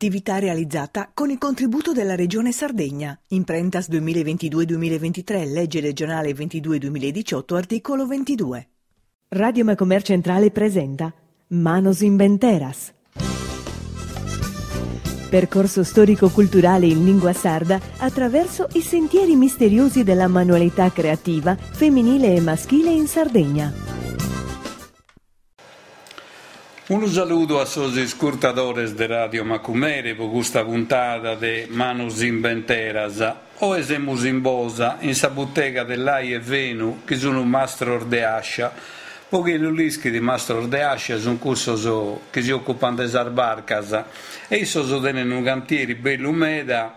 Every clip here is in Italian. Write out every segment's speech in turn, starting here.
Attività realizzata con il contributo della Regione Sardegna. Imprentas 2022-2023, legge regionale 22-2018, articolo 22. Radio Macomer Centrale presenta Manos Inventeras. Percorso storico-culturale in lingua sarda attraverso i sentieri misteriosi della manualità creativa femminile e maschile in Sardegna. Un saluto a todos os escutadores de Radio Macumere por questa puntata de Manus Inventeras. Oggi siamo in Bosa, in sa bottega dell'Ai e Venu, che sono un mastro de ascia, poiché i rischi di mastro de ascia sono cursi che si occupano di barcas. E sono tenen un cantiere bello umeda,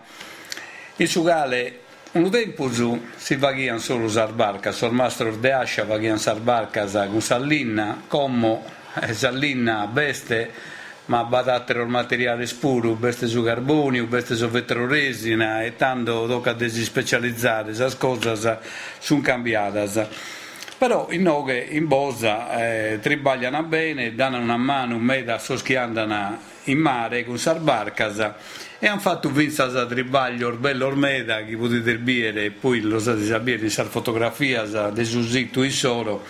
in su quale un tempo si vaghiano solo usar barcas, il mastro de ascia vaghiano usar barcas con sallinna, come Sallinna beste ma badattero il materiale spuro, beste su carbonio, beste su vetroresina e tanto tocca desi specializzate, queste cose sono cambiate. Però in noghe in Bosa eh, tribagliano bene, danno una mano, un meta soschiando in mare con sarbarcas e hanno fatto un vinza tribaglio bello ormeda che potete dire e poi lo sapete sapere in sar fotografia de susito in solo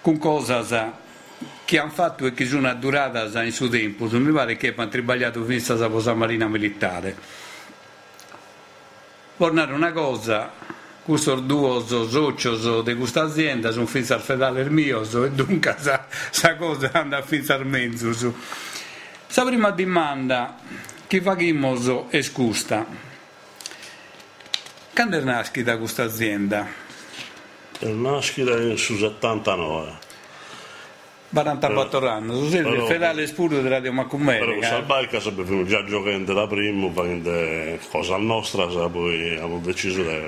con cose che hanno fatto e che sono durate in suo tempo, mi pare che hanno tribagliato fino alla posa marina militare. Tornare una cosa, questo due soci di questa azienda sono fino al fedale mio e dunque questa cosa anda fino al mezzo. La prima domanda che facciamo è scusta. Quando è nascita questa azienda? È nascita nel 79. 44 anni, tu sei il fedele spuro di Radio Macumere. Però questa barca sarebbe venuto già giocando da prima, facendo cosa nostra, poi abbiamo deciso di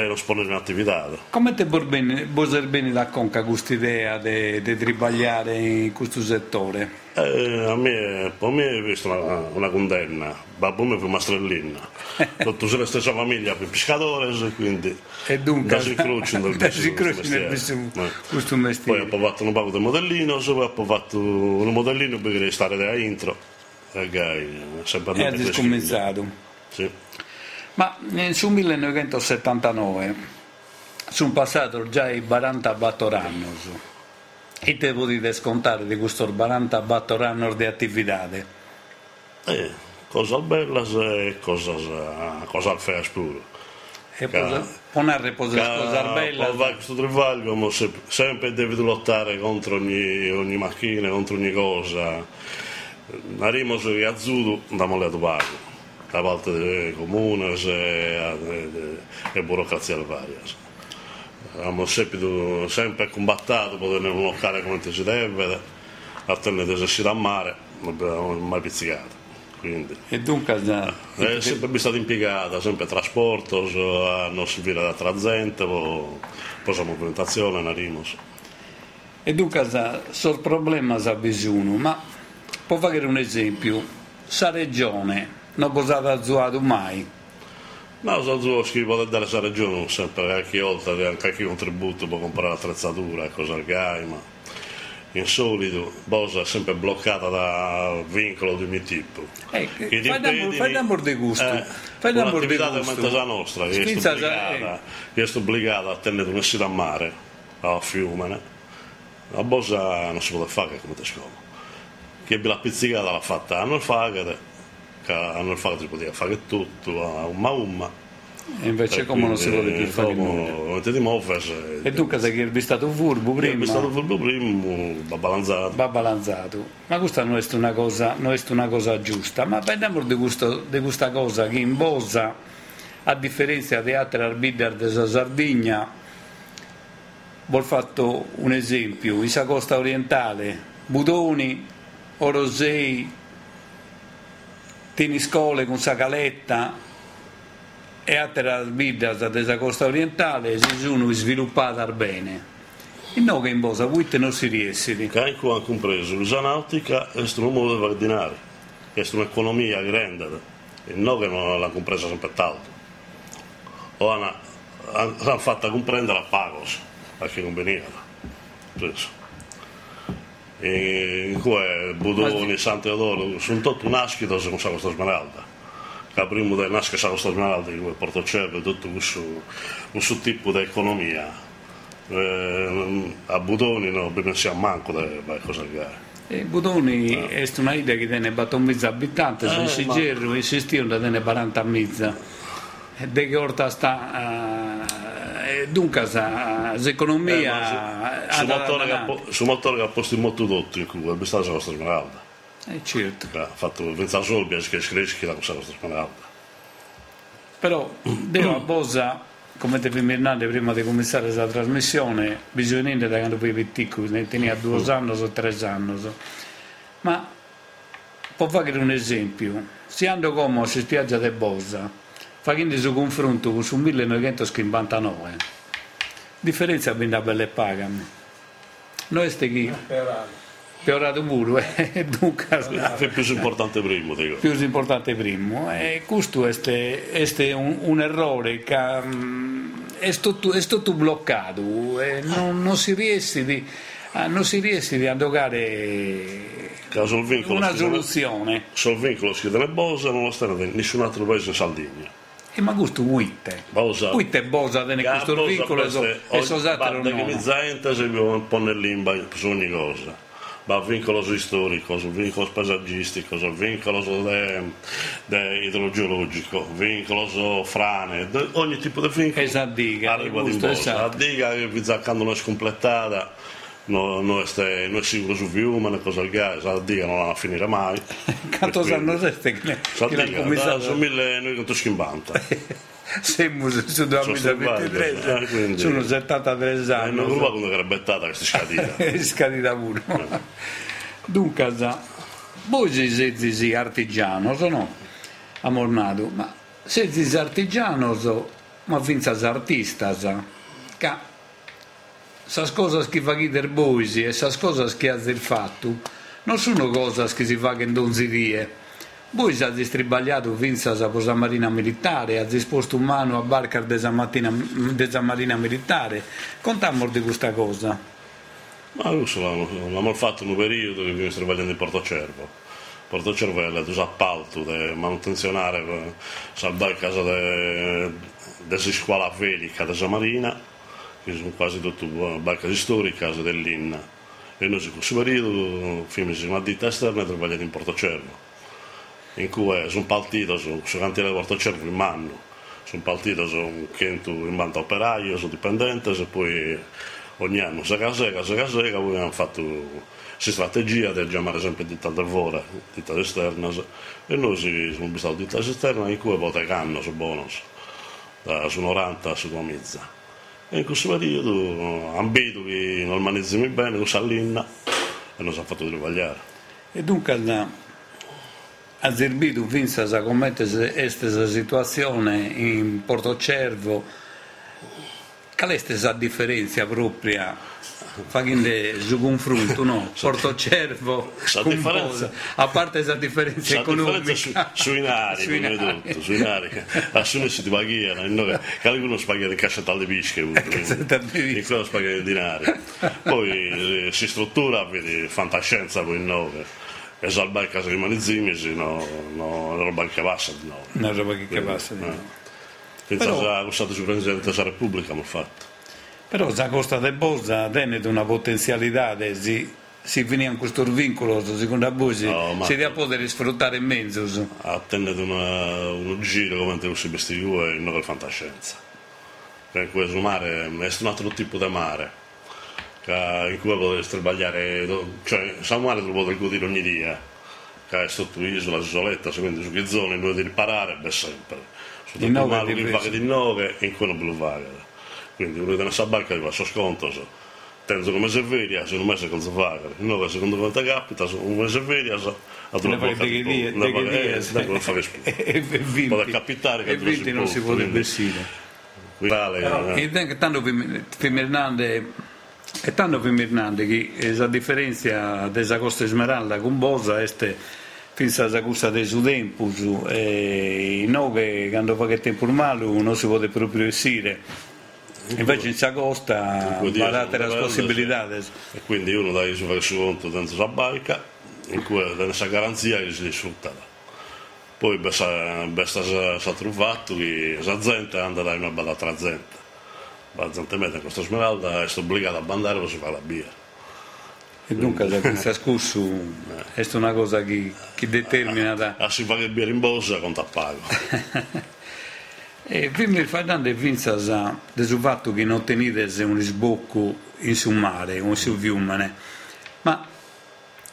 non spostare in attività. Come ti può bene da conca questa idea di tribagliare in questo settore? Eh, a me, per me è vista una, una condanna, babbo me fu mastrellina, tutti la stessa famiglia per pescatori, quindi e dunque, da si incrociano nel questo mestiere. Poi ho fatto un paio di modellino, poi ho fatto un modellino per stare da intro, e sempre e ha scommensato. Sì. Ma nel 1979 sono passato già i 44 anni e te potete scontare di questo 44 anni di attività? Eh, cosa bella e cosa, cosa fea pure. E ponere cose belle. Per questo travaglio sempre devi lottare contro ogni, ogni macchina, contro ogni cosa. Arriviamo a Zudu, andiamo a pago da parte del comune e, e burocrazia varie abbiamo sempre, sempre combattuto per tenere un locale come si deve, a tenere uscire a mare, non abbiamo mai pizzicato. Quindi, e dunque già... È sempre stato impiegato, sempre trasporto, a non servire da gente, poi, siamo presentazione, narimos. E dunque sul problema ha bisogno, ma può fare un esempio, sa regione non cosa ha zuato mai? No, che potete dare questa regione sempre qualche volta, anche qualche contributo per comprare attrezzatura cose al gai, ma in solito Bosa è sempre bloccata da vincolo di ogni tipo. Eh, fai d'amor di gusto. Eh, fai d'amor di gusto. la nostra, che è obbligata, eh. obbligata a tenere un sito a mare, a fiume, a Bosa non si può fare come scopo. Chi ebbe la pizzicata l'ha fatta a noi fare che hanno fatto si poteva fare tutto a umma umma e invece come non si vuole più fare nulla di Mofes e dunque sei che è stato furbo prima? è stato furbo prima va balanzato va balanzato ma questa non è una cosa, non è una cosa giusta. Ma parliamo di, questo, di questa cosa che in Bosa a differenza di altre arbitri della Sardegna vuol fatto un esempio. In costa orientale Budoni Orosei scole con Sacaletta e altre vidas della costa orientale si sono sviluppate bene. E noi che in Bosa, Witte non si riesce. Che hanno compreso la nautica è un modo di ordinare, è un'economia grande, e noi che non l'hanno compresa sempre tanto. O hanno, hanno fatto comprendere a pagos, a chi conveniva. Preso. In cui Budoni, Sant'Eodoro, sono tutti nasciti con questa smeralda. Che prima di nascere questa smeralda, che Porto Cervo, tutto questo, questo tipo di economia. Eh, a Budoni non pensiamo manco di cosa che. E Budoni no. è una idea che tiene battomizza abitante, se eh, si ma... esistiu da tiene 40 mizza. De che orta sta uh, dunque l'economia eh, su motore che su che ha posto in molto tutto in cui è stata la nostra smeralda. Eh certo. Ha fatto pensare solo che cresce la nostra smeralda. Però devo a Bosa come te Mirnante prima di cominciare la trasmissione, bisogna da quando poi piccolo, ne tenia due anni o tre anni. Ma può fare un esempio, se ando come si spiaggia di Bosa, facendo il confronto con su 1959, differenza ben da belle pagami. Noi stiamo qui peorato pure, eh, dunque... È più importante primo, dico. Più importante primo. E questo è, un, un, errore che um, è, tutto, è tutto bloccato e non, non si riesce di non si riesce a dogare una soluzione. Sul vincolo si delle Bosa non lo stanno in nessun altro paese in Sardegna. E ma questo Witte. Bosa. Witte e Bosa tenne questo vincolo e so usate non. Ma che mi zainta se un po' nell'imba su ogni cosa ma vincolo storico, vincolo paesaggistico, vincolo idrogeologico, vincolo su frane, ogni tipo di vincolo esatto, arriva di esatto. La diga che vi quando non è completata no, non è, non è sicuro su fiume, una cosa che la diga non la finirà mai. Quanto sanno che, che l'hanno cominciato? Sono 1950. siamo sul 2023 ah, quindi... sono 73 anni non ruba come era bettata questa scadita scadita pure dunque voi siete artigiano no? a Mornado ma siete artigiano ma vinzas artistas che queste cose che fa chiedere voi e queste cose che ha fatto non sono cose che si fanno in donzirie voi siete distribagliato finza la posa marina militare, ha disposto un mano a barca della marina militare. Contiamo di questa cosa. Ma questo l'abbiamo fatto in un periodo che abbiamo travagliando in Porto Cervo. Porto Cervo è il disappalto di manutenzionare la barca della scuola velica della marina, che sono quasi tutte barche storiche dell'Inna. E noi in questo periodo abbiamo una ditta esterna e travagliato in Porto Cervo in cui sono partito su cantiere di Porto Cervo in Manno, sono partito in banda operaio, sono dipendente e poi ogni anno sega sega, sega sega, poi abbiamo fatto questa strategia di chiamare sempre ditta del lavoro, ditta esterna e noi siamo visto ditta esterna in cui vote canno su bonus, da, su 90 su 2 mezza. E in questo periodo ambito che normalizziamo bene, con Sallinna e non si è fatto travagliare. E dunque ha servito fins a commettere questa situazione in Porto Cervo qual è questa differenza propria facendo il confronto no? Porto Cervo a parte questa differenza economica su, sui nari sui nari sui nari assume si ti paghiano che qualcuno spagha in cassetta alle bische in quello spagha in dinari poi eh, si struttura vedi fantascienza poi in nove e salvare casa di Manizimi, no, no, una roba che passa di nuovo. Una roba che passa di nuovo. Pensa Però... a stato su Presidente della Repubblica abbiamo fatto. Però la Costa del Bosa tiene una potenzialità si finisce in questo vincolo, secondo voi si, no, si deve poter sfruttare in mezzo. Attendete uno giro come te si vestivo e non per fantascienza. Per questo mare è un altro tipo di mare in cui potresti sbagliare, cioè Samuele te lo potrei godere ogni dia, che è sotto l'isola, isoletta, quindi su che zone dovete riparare, beh sempre. Su tutto il mare di 9 e in cui non lo. Quindi volete una barca di questo sconto, so. tenzo come se veria, se non mese con. Il 9 secondo quanto capita, un mese veria, so. A due volte che dia, che dia, non fare sport. Può capitare che e 20 non si può investire. E tanto Fernande e tanto per Mirnande che la differenza della Costa Esmeralda con Bosa è finza la corsa del suo tempo e noi che quando fa che tempo malo non si può proprio uscire Invece in Sagosta barate le possibilità. E quindi uno dai su fare conto dentro la barca, in cui questa garanzia che si sfrutta. Poi basta si trovato che la gente è andata in una bella tra gente. La gente mette questa smeralda è obbligata a bandare per fare la birra. E dunque se questa scusso è una cosa che, che determina... Da... A si fa che birra in borsa conta pago. e parlando di Vinza del fatto che non tenete un sbocco in sul mare o sul fiume, ma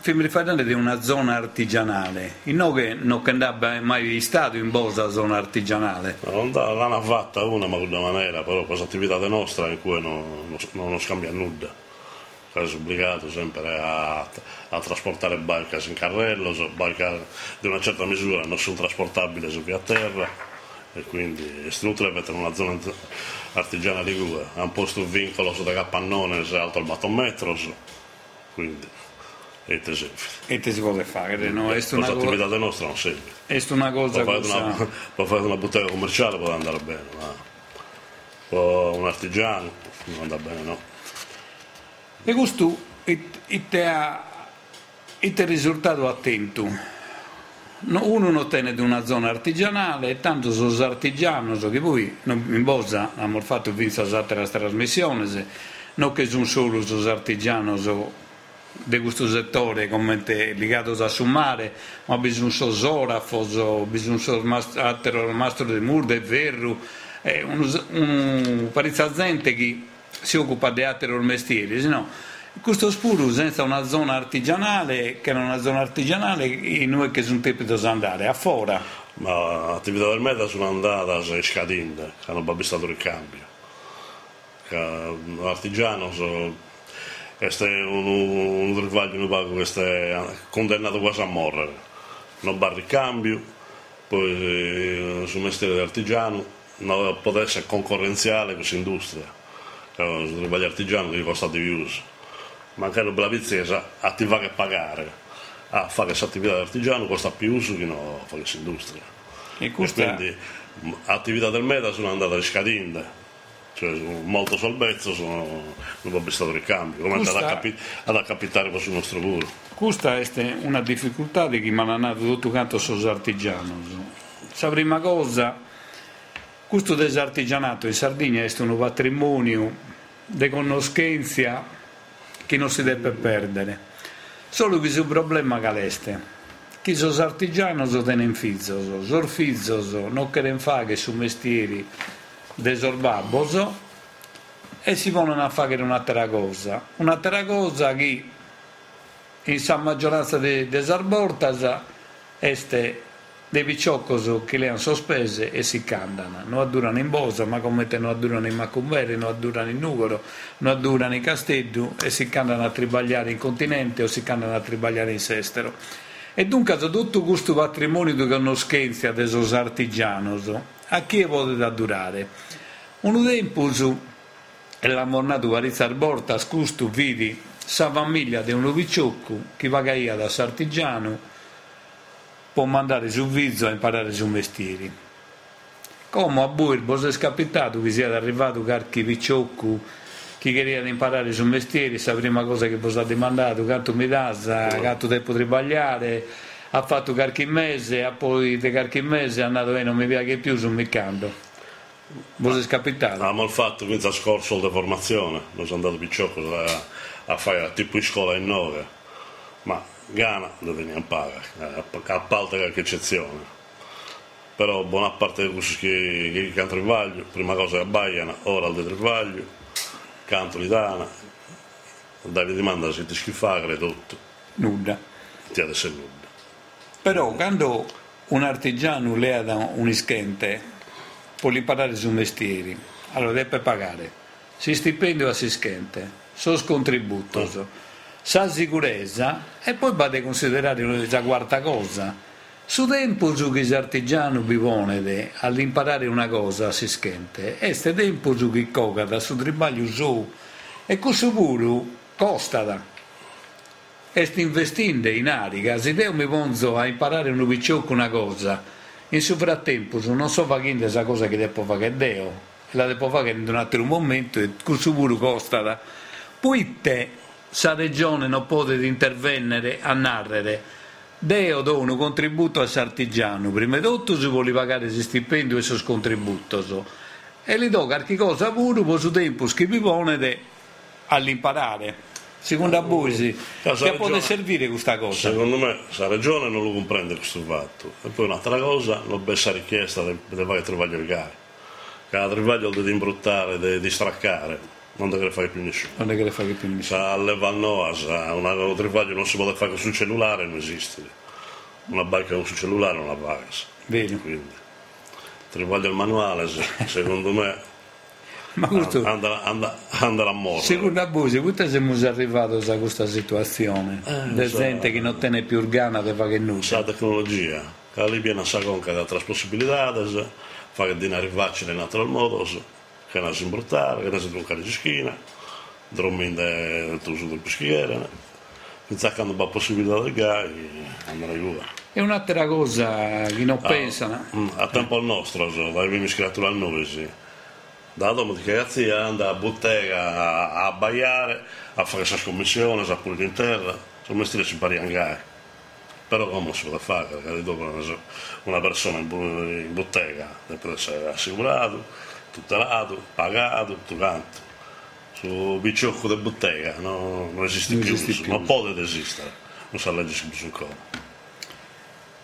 prima parlando di una zona artigianale, in noi non andava mai stato in bosa zona artigianale. Non l'hanno fatta una ma di maniera, però questa attività nostra in cui non, non, non scambia nulla. Quasi obbligato sempre a, a trasportare barche in carrello, barche di una certa misura non sono trasportabili su via terra e quindi è inutile mettere una zona artigiana di Ligure, hanno posto un vincolo su da capannone se alto il battometro, quindi e te si, e te si può fare, no? È una attività cosa... nostra non serve. È una cosa può fare una, può fare una bottega commerciale può andare bene, ma un artigiano non andrà bene, no? E questo è il risultato attento. Uno non tiene di una zona artigianale, e tanto sono artigiani che poi in Bosa abbiamo fatto vinta altre trasmissioni, non che sono solo gli artigiani di questo settore come legato a Summare, ma bisogna so zorafo, bisogna so altro mastro di murdo e verro, è un, un parizza gente che si occupa di altri mestieri, no? Questo spuro senza una zona artigianale, che era una zona artigianale, noi che sono tipi da andare, a fuori. Ma l'attività del meta sono andata a scadinde, che hanno babbistato il cambio. L'artigiano so, questo è un, un travaglio pago che è condannato quasi a morire. Non barri cambio, poi eh, sul mestiere dell'artigiano non può essere concorrenziale con l'industria sul trabalho artigiano che costa di più mancare a ti va che pagare. A fare questa attività di artigiano costa più che non fare questa industria e, questa... e quindi attività del meta sono andate a scadinde cioè molto salvezzo sono, non ho visto il ricambio come questa... ad, capi... ad capitare sul nostro puro questa è una difficoltà di chi mi ha nato tutto canto sul artigiano la prima cosa questo desartigianato in Sardegna è un patrimonio di conoscenza che non si deve perdere. Solo che c'è un problema caleste. Chi sono artigiani sono tenen fizzo, sono fizzo, non quieren fare su mestieri desorbabos e si vogliono fare un'altra cosa. Un'altra cosa che in sa maggioranza dei desarbortas è dei piccioccosi che le hanno sospese e si cantano, non durano in Bosa, ma come te non durano in Macumbere, non durano in Nugoro, non durano in Castello e si cantano a tribagliare in continente o si cantano a tribagliare in Sestero. E dunque tutto questo patrimonio di conoscenza dei artigiani, a chi vuole da durare? Un tempo è la mornata di Varizar Borta, scusto vidi sa famiglia di un picciocco che va da sartigiano può mandare su Vizzo a imparare su mestieri. Come a Burbo è capitato che sia arrivato qualche picciocco che voleva imparare su mestieri, la prima cosa che vi state mandato, quanto mi dà, quanto tempo sbagliare, ha fatto qualche mese, e poi di qualche mese è andato e non mi piace più sul mercato. Voi è capitato? Abbiamo fatto questa scorso di formazione, non sono andato picciocco a, a fare tipo in scuola in nove, ma Ghana dove ne paga, a parte qualche eccezione. Però buona parte di quelli che, che cantano Trivaglio, prima cosa è abbaiano, ora al Trivaglio, canto l'itana, Davide dimanda se ti schifare tutto. Nulla. Ti ha detto nulla. Però quando un artigiano le ha un ischente, può imparare su mestieri, allora deve pagare. Si stipendio a si ischente, sos contributos. Oh sa sicurezza e poi vado considerare la quarta cosa. Su tempo su che artigiano bivone all'imparare una cosa si schente, este tempo su che cogata su tribaglio su e questo pure costa. E sto investindo in arica, se devo mi ponzo a imparare un picciocco una cosa, in suo frattempo non so facendo questa cosa che devo fare Deo, la devo fare in un altro momento e questo pure costa. Poi te, sa regione non potete intervenire a narrare Deo do un contributo a Sartigiano, prima di tutto si vuole pagare questi stipendio e questi contributi e gli do qualche cosa pure per su tempo che mi pone all'imparare. Secondo voi sì, che può servire questa cosa? Secondo me la regione non lo comprende questo fatto. E poi un'altra cosa, non bessa richiesta di fare travaglio di gare. Che la travaglio di imbruttare, di straccare, non deve fare più nessuno. Non deve fare più nessuno. Se alleva no, se un travaglio non si può fare sul cellulare, non esiste. Una barca con sul cellulare non la paga. Bene. Quindi, travaglio il manuale, secondo me ma questo, andrà, andrà, andrà a morire. Secondo voi, quanto siamo arrivati a questa situazione? Eh, di gente che non tiene più organa per fare nulla. La tecnologia, che lì viene a conca di altre possibilità, fa che dinari facile in altro modo, che non si imbruttare, che non si truccare di schiena, dormendo nel tuo del peschiere, senza che hanno la possibilità di gare, andare via. E un'altra cosa che non ah, pensano. Mm, a tempo al nostro, so, vai a scrittura al 9, sì da domenica ragazzi andava a bottega a, a abbaiare, a fare questa scommissione, a pulire in terra, sono mestiere si impara a gare. Però come si può fare, perché dopo una persona in bottega deve essere assicurato, tutelato, pagato, tutto quanto. Su bicciocco di bottega no, non esiste non più, esiste più, non può esistere, non sa leggere più sul corpo.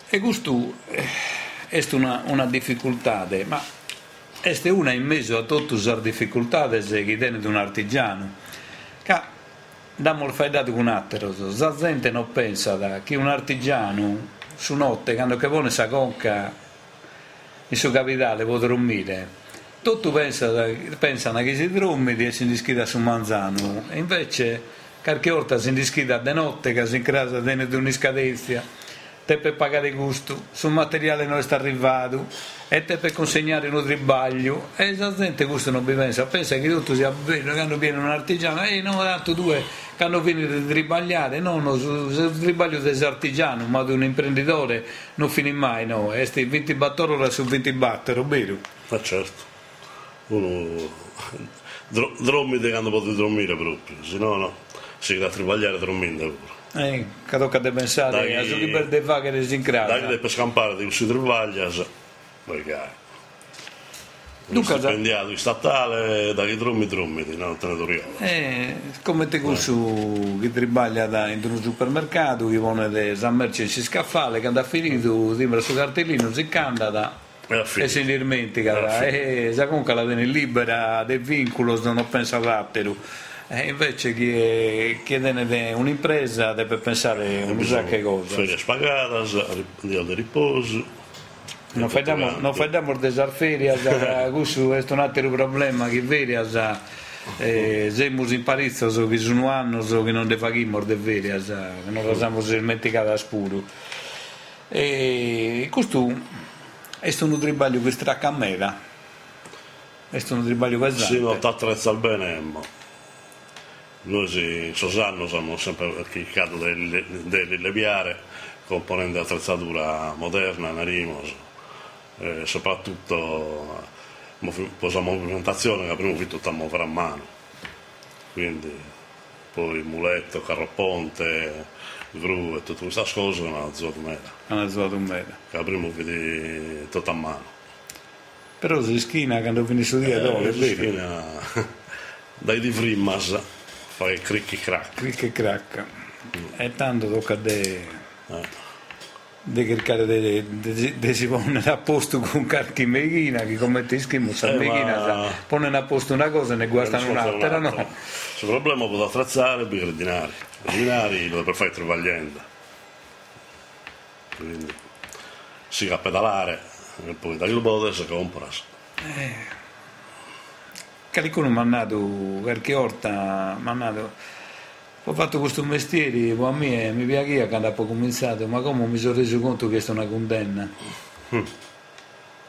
E questo è una, una difficoltà, ma è una in mezzo a tutte le difficoltà che tiene un artigiano. Che dammo il faidato con altro, la gente non pensa che un artigiano su notte, quando che vuole sa conca il suo capitale può dormire, tutti pensano, che si dorme e si indischida su manzano, e invece qualche volta si indischida di notte che si incrasa dentro un'iscadenza te per pagare gusto, sul materiale non è arrivato e te per consegnare un tribaglio e gente questo non mi pensa, pensa che tutto sia bene, quando viene un artigiano e non tanto due che hanno finito di tribagliare, no, no, il tribaglio dell'artigiano, ma di un imprenditore non finì mai, no, e sti 20 battori su 20 batteri, vero? Ma certo, uno dormite quando potete dormire proprio, se no no, si deve tribagliare dormendo pure. Eh, che tocca di pensare dai, a su libertà fa che si incrasa. Dai, per scampare di si travaglia, perché Dunque, stipendiato statale da chi trommi trommi no? territoriale. Eh, come te eh. che trabaglia in un supermercato, che pone le merce si scaffale, che ha finito, sembra su cartellino, si candida e si dimentica. E sa comunque la tiene libera del vincolo, non pensa all'altro e invece chi, chi tiene un'impresa deve pensare un sacco di cose. Ferie spagate, di riposo. Non facciamo, non facciamo questo è un altro problema che ferie eh, siamo in Parizzo che sono anni che non le facciamo ferie, che non siamo dimenticate a spuro. E questo è un tribaglio che stracca a me, è un tribaglio pesante. Sì, non ti attrezza bene, noi in Sosanno siamo sempre cercato di, di leviare componenti di attrezzatura moderna, Narimos, eh, soprattutto la movimentazione che prima fatto tutta a muovere a mano, quindi poi muletto, carroponte, gru e tutte queste cose è una zona mera. Una zona mera. Che prima vedi tutto a mano. Però si schina quando finisce di dove, eh, si schina dai di frimmas fai cricchi crack. Cricchi crack. Mm. E tanto tocca de, eh. de cercare di si pone a posto con qualche meghina che come ti schimo sa eh, meghina ma... pone a posto una cosa e ne guardano un'altra, no? Il problema può attrezzare per i dinari. I dinari lo per fare travagliando. Quindi si va a pedalare e poi da il bode si compra. Eh qualcuno mi ha dato qualche volta mi ha dato ho fatto questo mestiere a me mi piaceva quando ho cominciato ma come mi sono reso conto che è una condanna mm.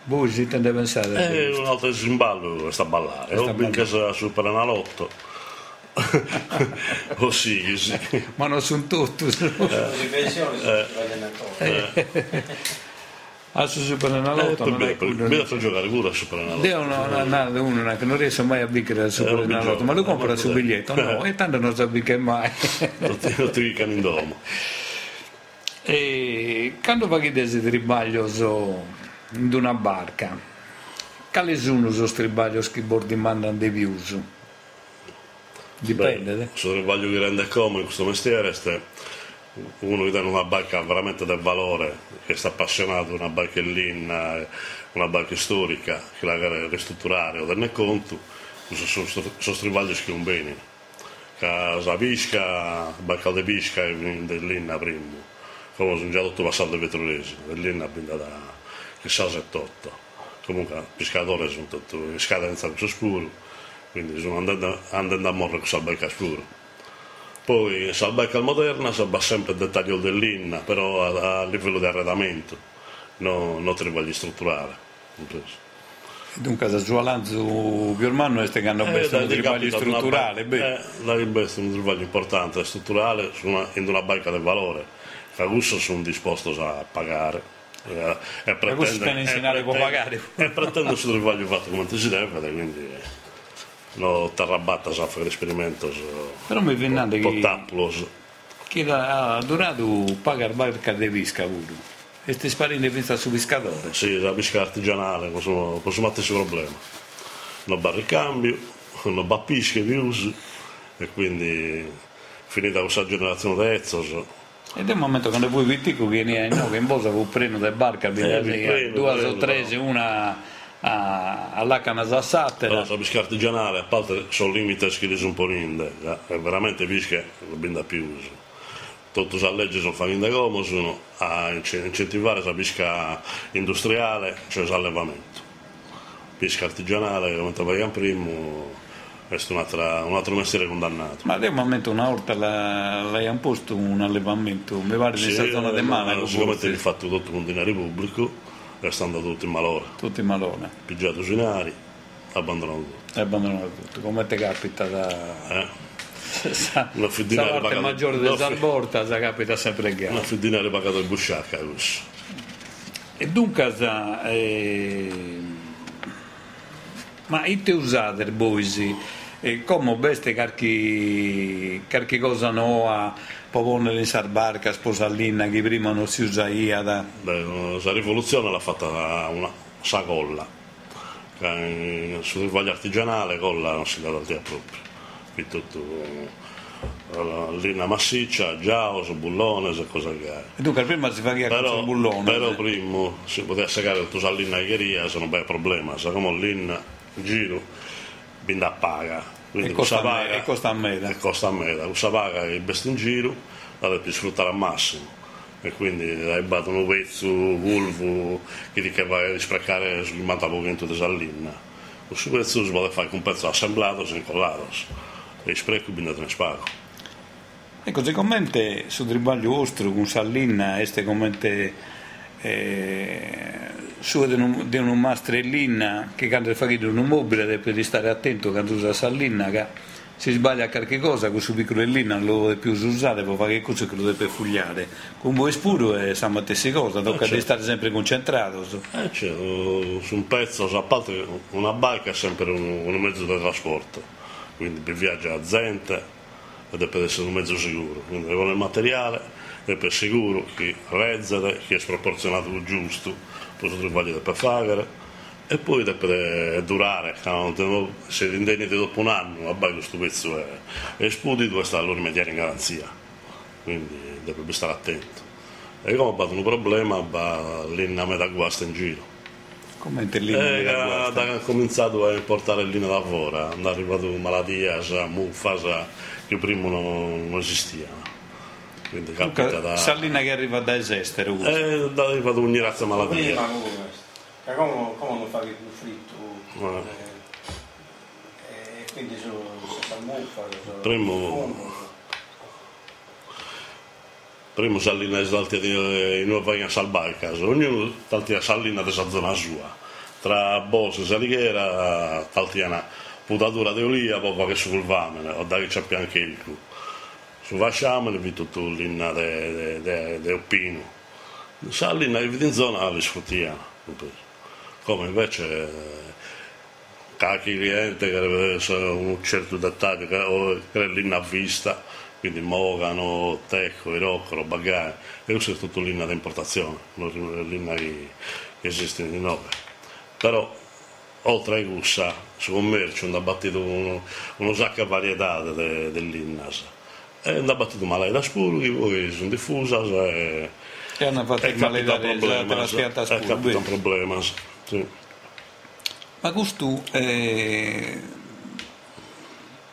voi si tende a pensare è un altro zimballo sta a ballare o benché sia super analotto o sì, sì, ma non sono tutti eh. le pensioni sono eh. eh. a su Superenalotto Eh, non è quello per, per giocare pure a Superenalotto. Io no, no, no, uno che non riesce mai a vincere il Super Eh, non Enalotto, gioca, ma lo eh, compra sul cos'è? biglietto, no, e tanto non sa che mai. Tutti, tutti i cani in domo. e quando che desi tribaglio in una barca, quali sono i tribaglio che bordi mandano di più? Dipende, Beh, eh. se voglio che rende come in questo mestiere, ste uno che dà una barca veramente del valore, che sta appassionato una barca in linea, una barca storica, che la deve ristrutturare o tenere conto, sono, strivaglio che non bene. Che la pesca, barca di pesca è dell'inna prima, come sono già tutto passato di vetrolesi, dell'inna abbiamo da chissà 78. Comunque, i pescatori sono tutti in scadenza con scuro, quindi sono andando, andando a morire con la barca scuro. Poi la barca moderna si va sempre il dettaglio dell'inna, però a, a livello di arredamento, no, non trivaglio strutturale. Dunque, se Zualanzo Biormanno è che hanno Eh, un capita una strutturale, Eh, la investe un trivaglio importante, strutturale, su una, in una barca del valore, gusto sono disposti a pagare. eh, E, e questo stanno e a pretende- pagare. E pretendo questo trivaglio fatto come si deve, quindi no terrabatta sa fare esperimento però mi viene che, potaplos. che ha durato pagare barca di visca pure. E sti spari ne pensa su pescatore. Sì, la pesca artigianale, possono, possono mettersi problema. Non va ricambio, non va pesca di uso, e quindi finita questa generazione Ezzos, Ed è un momento quando poi Vittico viene a no, che in bosa con preno del barca, Eh, viene vi prendo, due o prendo. tre, una a- all'Acana Sassatera. però la pesca artigianale, a parte sono limiti che sono un po' rinde, eh, è veramente pesca non binda più uso. Tutte le leggi sono fatte come sono a ince- incentivare la pesca industriale, cioè l'allevamento. Pesca artigianale, come te vai prima, è un altro mestiere condannato. Ma è un momento una volta la- lei ha posto un allevamento, mi pare nella Sì, zona eh, di ma Monaco, Sicuramente forse, gli fatto tutto con dinero pubblico stanno tutti in malora. tutti in malone, Pigiato sui nari, abbandonato tutto. e abbandonato tutto. Come ti capita da... Eh? Sa, Una di parte maggiore fi- Salborta, sa capita sempre Una gara. fi dinero pagato il busciacca questo. E dunque, sa, eh, ma i te usate boisi, e come carchi, carchi cosa nuova, popone in sarbarca, sposallina, che prima non si usaia da... Beh, la rivoluzione l'ha fatta una sacolla. Che Sul rivaglio artigianale colla non si dà da te proprio. Qui tutto eh, linea massiccia, giaos, bullones e cose che E dunque prima si faceva con però, bullone. però prima si poteva segare tu sai l'innaieria se non è problema se come l'inna in giro binda paga quindi E costa questa a me- paga- e costa a meta. e costa a meta questa paga che investe in giro la devi sfruttare al massimo. E quindi hai battuto un pezzo vulvo che ti che vai a sprecare sul 90% di sallinna. Questo pezzo si può fare un pezzo assemblato e incollato e spreco binda te ne spago E così commente sul tribaglio vostro con Sallina, este commente eh, su di un, di un mastrellina che quando fa di un mobile deve stare attento quando usa Sallina che si sbaglia a qualche cosa con su piccolellina non lo deve più usare può fare cosa che lo deve fugliare con voi spuro e sa stessa cosa tocca certo. di stare sempre concentrato su. Eh, c'è, eh, su un pezzo, a parte una barca è sempre un, un mezzo di trasporto, quindi per viaggia a gente e deve essere un mezzo sicuro, quindi con il materiale deve essere sicuro che rezzere, che è sproporzionato il giusto, poi si trova per fare e poi deve durare, no? se indenniti dopo un anno, vabbè questo pezzo è, è esplodito e sta allora rimediare in garanzia, quindi deve stare attento. E come avuto un problema, va l'inna metà guasta in giro. Commente lì E ha, ha cominciato a importare linea da fuori, è arrivato malattie, muffa, che prima non, non esistevano. Quindi capita da... Sallina che arriva da esestere È da- è arrivato ogni razza Prima malattia. come questo. Cioè, come, come non fare il fritto? Eh. Eh, e quindi sono salmuffa, sono Primo- Primo Sallina esalti di nuova in salbarca, ognuno taltia Sallina della zona sua. Tra Bose e Salighera, taltiana putatura di olia, poi che sul vamene, o da che c'è anche il cu. Su Vasciamene vi tutto l'inna de, de, de, de Oppino, Salì in zona li sfruttiamo. Come invece qualche cliente che deve un certo dettaglio che, o, che lì a vista, quindi mogano, tecco, roccolo, bagagli, e questo è tutto linea di importazione, non è linea che esiste in noi. Però oltre ai gussa, su commercio hanno abbattuto uno, uno sacco di varietà de, dell'Innas e hanno abbattuto malai da spurghi, poi sono diffuse e, e hanno fatto male da problema, è capitato un problema, sì. Ma questo, eh,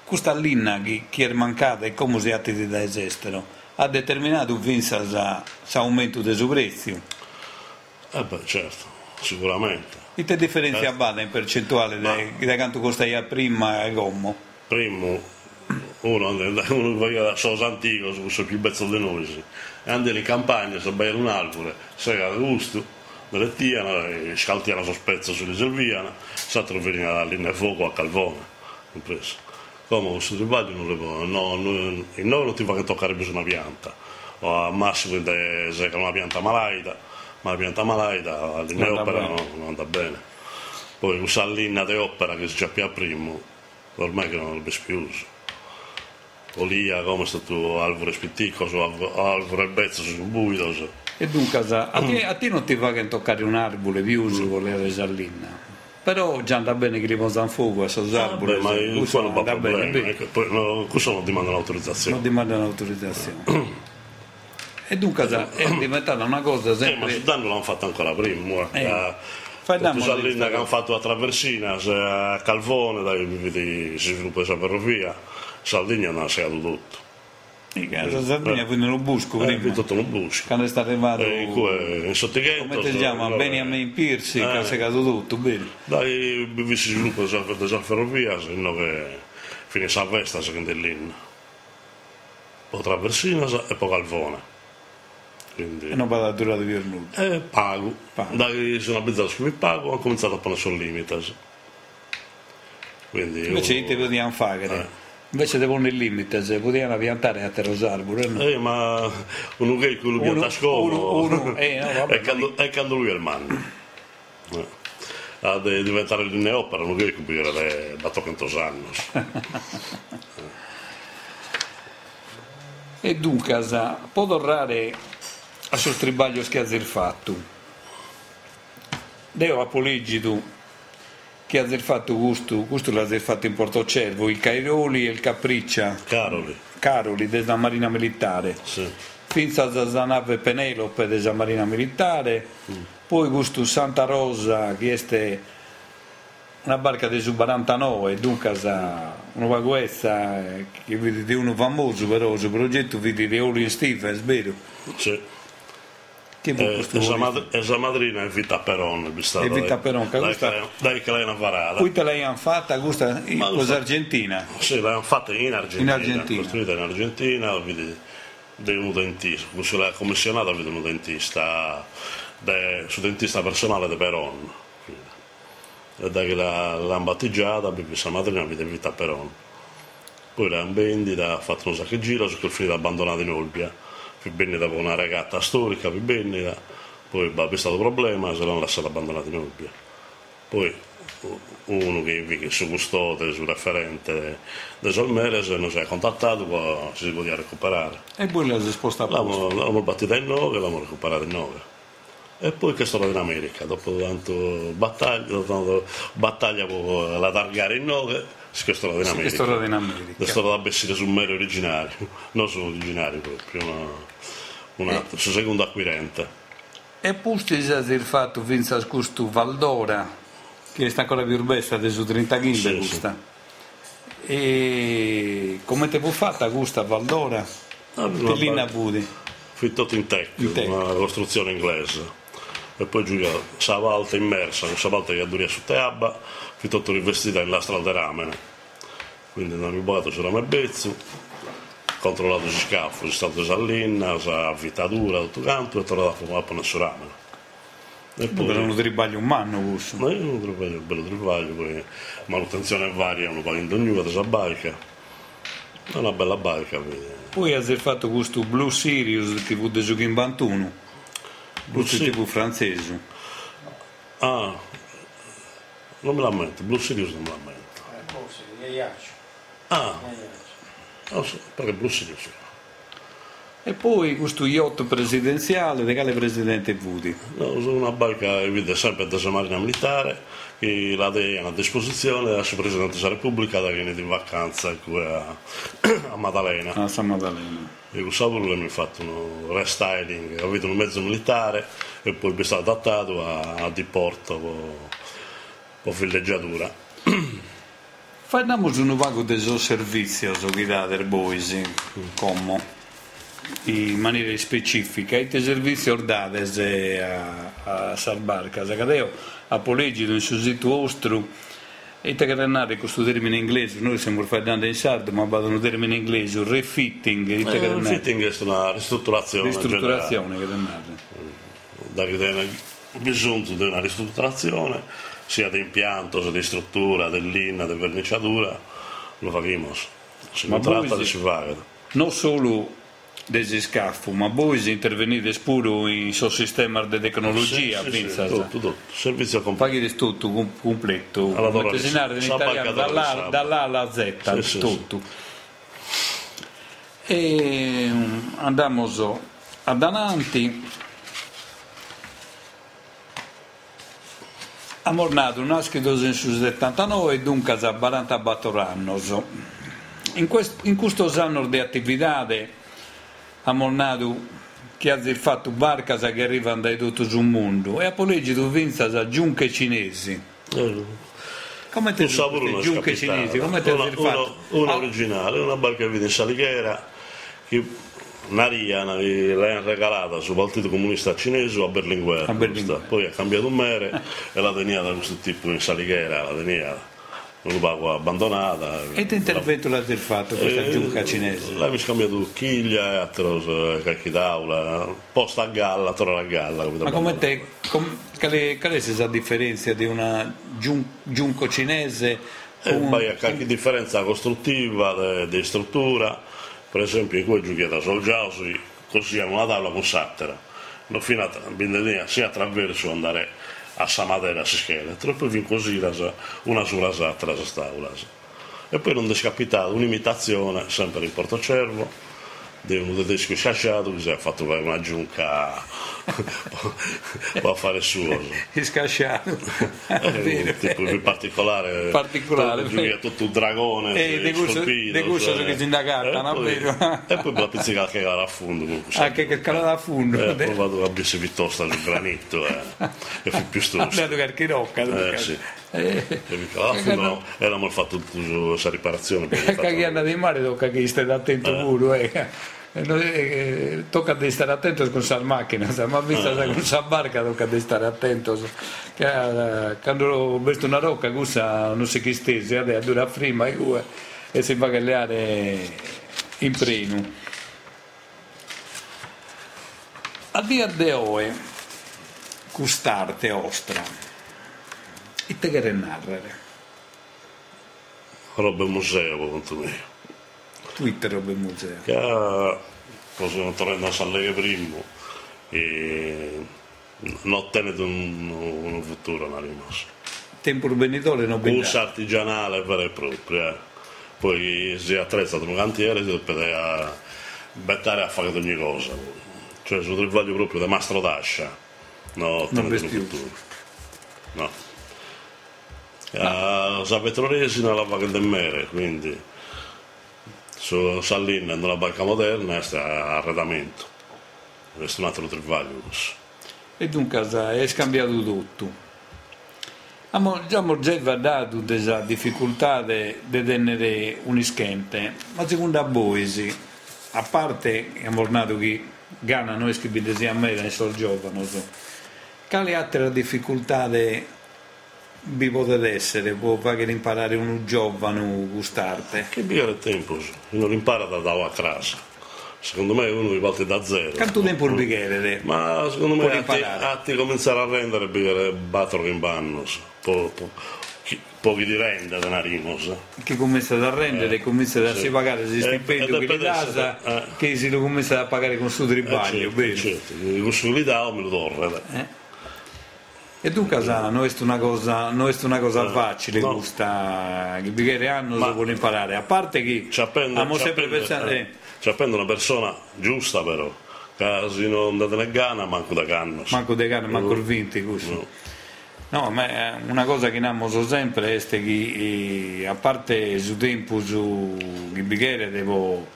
questa linea che, che è mancata e come si è da esistere ha determinato questo aumento del prezzo? Eh beh, certo, sicuramente. E te differenzia eh. bada in percentuale Ma... da quanto costa prima e gommo? Primo, uno, uno va sono antico, sono più bezzo di noi, andano in campagna, si bere un albero, si ha gusto, delle tiane, scaltiano la sospezza sulle serviane, si trovano alla linea fuoco a Calvone, compreso. Come questo trabalho non le può, no, no, in noi non ti fa che toccare più una pianta, o al massimo se è una pianta malaita, ma la pianta malaita all'inopera non, non andava bene. Poi usare l'inna di opera che si già più prima, ormai che non è più uso. Olia come è stato albero spitticco, albero e bezzo su buido. E dunque, a te, a te non ti va che toccare un arbore più uso con le resallinna? Però già andava bene che riposa in fuoco a Sosarbore. Ah, ma questo non va bene. Bene. Poi, no, questo non dimanda l'autorizzazione. Non dimanda l'autorizzazione. E dunque è diventata una cosa sempre... Eh, ma Sudan l'hanno fatto ancora prima. Eh. Eh, Salina che hanno fatto la traversina a Calvone, dai, si sviluppa questa ferrovia, Sardegna non ha segato tutto. La Sardegna eh. quindi lo busco eh, prima. tutto lo busco. Quando è stato arrivato eh, in sottighetto. Come si chiama? Benjamin Piersi eh. che ha segato tutto, bene. Dai, si sviluppa questa ferrovia, se no che finisce a Vesta, secondo l'In. Poi Traversina e poi Calvone. Quindi, e non vado a durare più nulla. Eh, pago. pago. Da che sono abbizzato su pago ho cominciato a pone sul limite. Quindi Invece io... te potevano fare. Eh. Invece devo nel limite, se potevano piantare a terrosarbore. No? Eh, ma uno che quello pianta a scopo. Eh, no, è, quando, è quando lui è il manno. Eh. Di diventare linea uno che coprire batto quantos anni. e dunque, può tornare a sul tribaglio schiazzer fatto. Deo a Poligidu che ha fatto gusto, gusto l'ha fatto in Porto Cervo, i Cairoli e il Capriccia. Caroli. Caroli della Marina Militare. Sì. Finza dalla nave Penelope della Marina Militare. Mm. Poi gusto Santa Rosa che è una barca del 49, dunque una vaguezza che vede uno famoso però il progetto vede di Olin Stephens, vero? Sì. Che eh, esa, mad- esa madrina è Vita Peron, è Vita Peron, che dai, dai che l'hanno varata. Poi te l'hanno fatta, questa in cosa Argentina? Sì, l'hanno fatta in Argentina. In Argentina. Costruita in Argentina, vedi, di un dentista, la commissionata vede un dentista, de, su dentista personale di Peron. E da che l'hanno batteggiata, questa madrina vede Vita Peron. Poi l'hanno vendita, ha fatto un sacco di giro, sono finita abbandonata in Olbia più bene da una ragazza storica, più bene, poi è stato un problema, se l'hanno lasciato abbandonato in Ubbia. Poi uno che, che su custode, su referente di Solmeres non si è contattato, poi si poteva recuperare. E poi l'ha spostato? L'abbiamo battuta in 9 e l'abbiamo recuperata in 9. E poi che sono in America, dopo tanto battaglia, dopo tanto battaglia la targare in 9 che è stata in America. Sì, è stata in America. È stata da bessire sul mero originario, non su originario proprio, una, una, eh. su secondo acquirente. E pusti il fatto Vinza Scustu Valdora, che sta ancora più bella adesso 30 kg sì. Sì. E come ti può fatta questa Valdora? Ah, Pellina Budi. Fitto in tech, una costruzione inglese. E poi Giulia, sa volta immersa, sa volta che duria su Teabba, tutto rivestita in lastra di ramene. Quindi non rubato sulla mebbezzo, controllato si scafo, si stato sallinna, sa avvitatura, tutto quanto, e tornato a fumare con il suo ramene. E poi era un tribaglio un anno questo. Ma è un tribaglio, un bello tribaglio, poi manutenzione varia, uno paga in ognuno della barca. È una bella barca. Quindi. Poi hai fatto questo Blue Sirius TV di giochi in 21. Questo tipo francese. Ah, non me lamento, Blue Sirius non me lamento. Eh, boh, sì, Iaiaccio. Ah, Iaiaccio. non so, perché Blue Sirius. E poi questo yacht presidenziale, quale presidente Vudi? No, sono una barca che vede sempre della Marina Militare che la hanno a disposizione del Presidente della Repubblica da viene in vacanza qui a, a Maddalena. A San Maddalena. E con Sauro mi ha fatto un restyling, ho avuto un mezzo militare e poi è stato adattato a, a diporto con villeggiatura. Facciamo un vago dei servizi a guidare boys, come in maniera specifica, i servizi ordades a, a Sarbarca, Zacadeo, a Poleggido, in suo sito ostro, e te granare questo termine inglese, noi stiamo facendo in sardo, ma vado un termine inglese, un refitting, Eh, il granare, fitting è una ristrutturazione. ristrutturazione, che generale. Da che bisogno di una ristrutturazione, sia di impianto, sia di struttura, dell'inna, di verniciatura, lo facciamo. Si Ma e si- si paga. non solo dei scaffi, ma voi intervenite pure in suo sistema di tecnologia, Sì, sì, sì, tutto, tutto. Servizio completo. paghi tutto com- completo, come tesinare in italiano, dall'A, dall'A alla Z, Sì, sì, tutto. E mm, andiamo ad avanti. Ha mornato un aschido in 79 e dunque a 44 anni. In, quest, in questo anno di attività ha mornato che ha fatto barcas che arrivano da tutto il mondo e ha poleggiato vinza a giunche cinesi. Eh, Come Un sapore giunche cinesi? Come te una, uno, una Ah, originale, una barca in Salighera che Naria l'ha regalata sul partito comunista cinese a Berlinguer. A Berlinguer. Poi ha cambiato un mere e la tenia da questo tipo in Salighera, la tenia un luogo abbandonata. E che intervento l'ha fatto questa Eh, giunca cinese? Lei mi ha scambiato chiglia e altre cacchi d'aula, posta a galla, torna a galla. Ma come te, com, quale, qual è la differenza di una giun- giunco cinese E con poi a qualche differenza costruttiva di struttura, per esempio in cui giochi da Solgiausi, così hanno una tavola con sattera, non fino a bindedina, sia attraverso andare a Samadera si scheda, poi fin così una sulla sattera si tavola. E poi non è scapitato un'imitazione, sempre in Portocervo, un tedesco sciasciato che si è fatto fare una giunca può fare suo. è scasciato? Eh, tipo in particolare, Particolare, tutto, tutto un dragone Eh, di gusto- gusto che si indagata, e no, e poi la pizzica che era a fondo Anche che calata a fondo. eh, poi vado a bissi vittosta sul granito eh, e fu più Ha stusto dato qualche rocca. eh, sì. Eh, e dico, alla fine no, eravamo fatto questa riparazione per il che andate in mare tocca che stai attento pure. Eh. Eh, no, eh, tocca di stare attento con questa macchina, sa, ma vista Eh. con questa barca tocca di stare attento. sa. Che, eh, quando ho visto una rocca, questa non si chi stese, adesso dura prima e, si va a galeare in preno. A dia de oggi, custarte ostra, e te che narrare? roba museo per conto mio Twitter roba in museo. che cosa tornando a primo e non ottenere un, un futuro non rimase Tempo urbanitore non un bella. artigianale vero e proprio eh. poi si è attrezzato un cantiere si a bettare a fare ogni cosa. Cioè sul travaglio proprio da mastro d'ascia. No, Non un futuro. No. A sa petroresina la vaga del mare quindi su Sallina nella barca moderna sta arredamento questo è un altro travaglio E dunque è scambiato tutto. Già Morgeva ha dato della difficoltà di tenere un ischente, ma secondo voi, sì, a parte abbiamo nato che Ghana noi scrivete a me, ne sono giovane, so. quale altra difficoltà de- vi potete essere, può fare imparare un giovane gustarte? Che il tempo, non impara da dare a casa. Secondo me uno vi parte da zero. Quanto tempo il bicchiere? Ma secondo me a te, imparare. a te cominciare a rendere bere battere in banno. Po- po- chi- pochi di renda denarimosa. che comincia a rendere, Eh, comincia a sì. si pagare il Eh, stipendio ed è che essere- eh. che si lo comincia a pagare con suo Eh, tribaglio, certo, bene. certo, questo li dà o me lo torre. Eh. E tu casa non è una cosa, non è una cosa Eh, facile no. questa bighere hanno Ma- vuole imparare, a parte che Ci appende, abbiamo sempre pensato eh, eh, ci appende una persona giusta però, che non andate nel Ghana manco da canno. manco de carne, manco il vinti così. No. No, ma eh, una cosa che abbiamo so sempre è che eh, a parte su tempo su che bighere devo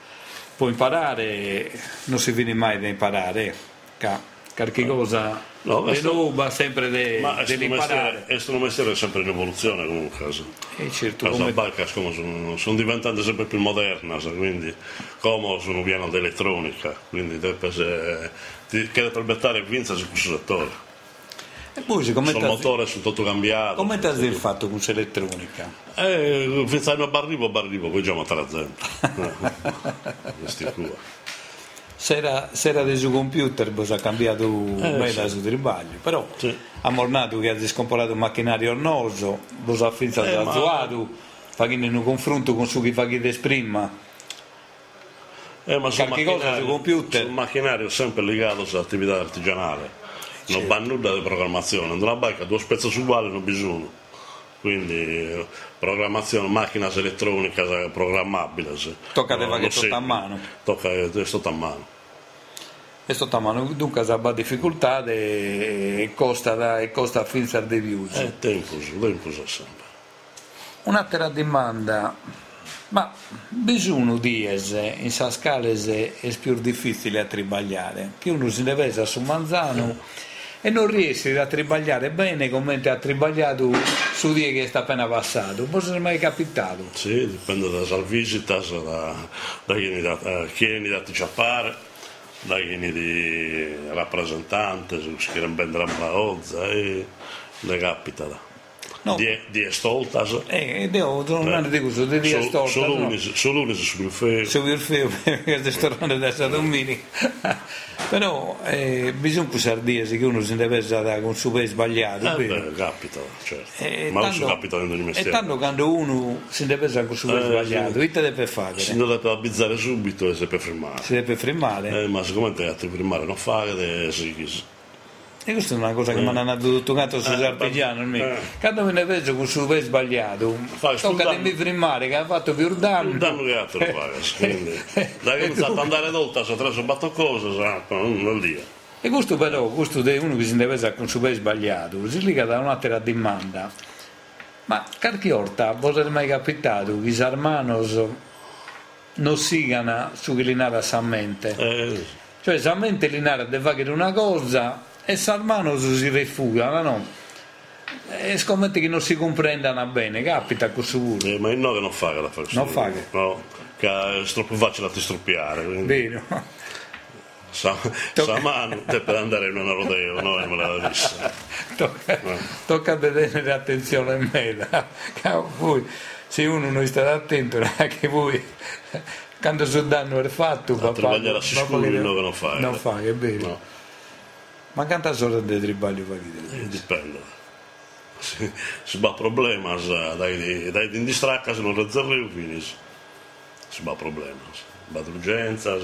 può imparare, non si viene mai da imparare, ca, qualche cosa No, questo- nuova sempre de- Ma dell'imparare. mestiere, questo mestiere è sempre in evoluzione comunque. E certo, Casa come, barca come sono, sono diventando sempre più moderna, sa, quindi come sono pieno di elettronica, quindi deve se, ti chiede per bettare vinza su questo settore. e poi se Il commenta motore sono tutto cambiato. come ti il fatto con l'elettronica? Eh, finza che barrivo, barrivo, poi già matare la gente. Eh, Questi qua. Se era, suo computer, si è cambiato bene sì. su tribaglio, però Sì. ha mornato che ha scomporato un macchinario ornoso, si è finito Eh, da ma- zuato, facendo un confronto con su chi fa chi prima. Eh, ma sul Qualche cosa macchinario- sul computer. sul macchinario è sempre legato all'attività artigianale non va nulla di programmazione in una barca due spezzi uguali non bisogna quindi eh, programmazione macchina elettronica eh, programmabile Tocca no, fare non tutto a mano. tocca è tutto a mano. E sto tamano, dunque si ha difficoltà e e costa, e costa finire di più. è tempo tempo sempre. Un'altra domanda, ma bisogno di esse, in sa scala è più difficile a tribagliare, che uno si deve essere su manzano e non riesce a tribagliare bene come ha tribagliato su die che sta appena passato, non è mai capitato. sì dipende da salvisitas da, da chi eh, chi da ti ciappare da chi di rappresentante se si quieren vendere la ozza e ne capita da. No. di, di stoltas Eh, E devo tornare di questo, di dia storta, solo no? unis solo unis sul feo su il film perché sto tornando da Sadomini però eh, bisogna usare dire che uno si deve essere con suo peso sbagliato eh, beh, capita certo E ma non tanto- si capita in ogni e mestiere tanto quando uno si deve essere con suo peso Eh, sbagliato sì. che deve fare? si deve abbizzare subito e si può fermare si deve fermare eh, ma siccome te a fermare non fare si e questa è una cosa che mi hanno tutto canto su Eh, artigiano eh. quando me ne vedo con suo peso sbagliato Fai tocca danno. di fermare che ha fatto più danno un danno che altro fare da che iniziato ad andare dolta se tre batto cose sa, non, non lì E questo però, questo di uno che si deve essere con suo peso sbagliato, si lega da un'altra domanda. Ma qualche volta, voi è mai capitato che i armanos non sigano su che linara sa mente? eh, Cioè, sa mente linara deve fare una cosa e Sarmanos si rifugia, no? E scommetto che non si comprendano bene, capita questo pure. eh, ma il no che non fa che la fa Non fa che? no che è troppo facile a ti struppiare Vero? sa, Tocca- sa mano deve andare in una rodeo no? Me l'ha vista tocca, tocca vedere attenzione a me da- poi se uno non sta attento anche voi quando sul danno è fatto a a sicuro il no che non fa non fa che è vero no, ma quanta sorte di tribaglio fa chi eh, dipende. Si, si va problema dai dai di distracca se non rezzerri finisce si va problema va d'urgenza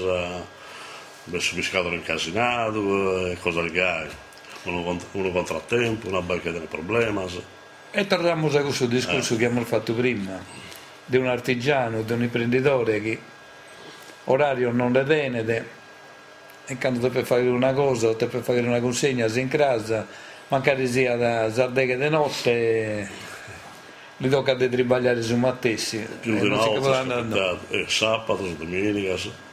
mi scatolo incasinato e cosa che hai uno, uno contrattempo una barca del problema e torniamo a questo discorso Eh. che abbiamo fatto prima di un artigiano di un imprenditore che orario non le tenete e quando deve fare una cosa o deve fare una consegna si incrasa magari sia da Zardeghe di notte gli tocca di tribagliare su Mattessi. Più e di una volta capisce è andando capitato e sabato domenica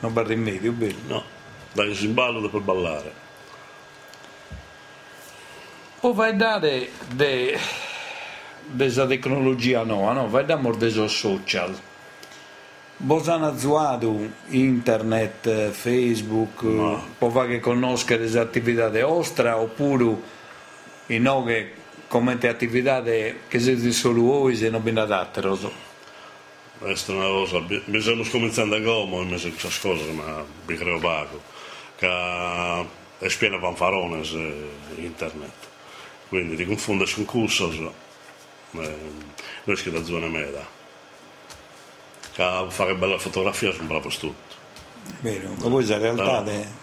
non va rimedio bene. No dai si ballo per ballare. Poi vai a dare de, desa tecnologia nuova no? vai a dare dei social Bosana Zuadu, internet, eh, Facebook, No. può fare che conoscere le attività di ostra oppure i no che come attività che siete solo voi se non binate altro. questa è una cosa bi- bisogna cominciare da come invece queste cose ma vi creo poco che è piena fanfarone se internet quindi ti confonde con cursos, eh, noi che da zona meda, che fare bella fotografia sono bravo tutto. Vero, ma poi in realtà... De-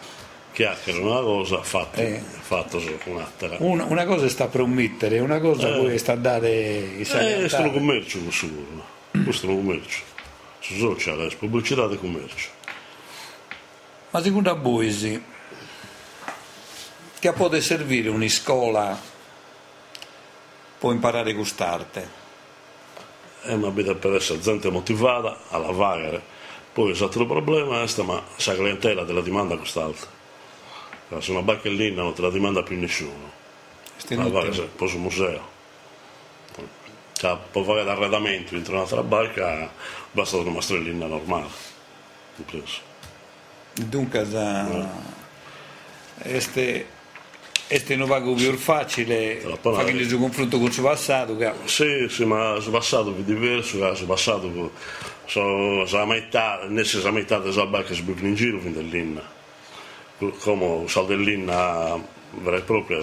Chiacchierano una cosa, fatto, Eh. fatto un'altra. una, una cosa sta a promettere, una cosa poi sta a dare i Eh, salari. questo è un commercio, questo sicuro. Questo è un commercio. Su social, è pubblicità di commercio. Ma secondo voi sì, che può servire una scuola può imparare a gustarte? È una vita per essere gente motivata a lavorare. Poi l'esatto problema è sta, ma la clientela della domanda costa alta. Se una baccellina non te la dimanda più nessuno. Va, poi sul museo. Cioè, può fare l'arredamento dentro un'altra barca, basta una mastrellina normale. Dunque, da... este, este non va più facile parola- fare il confronto con il suo passato, che Sì, sì, ma sul passato è diverso, sul passato sono la metà, nel senso la metà delle barche si bucano in giro fin dell'inna. Come sal dell'inna vera e propria,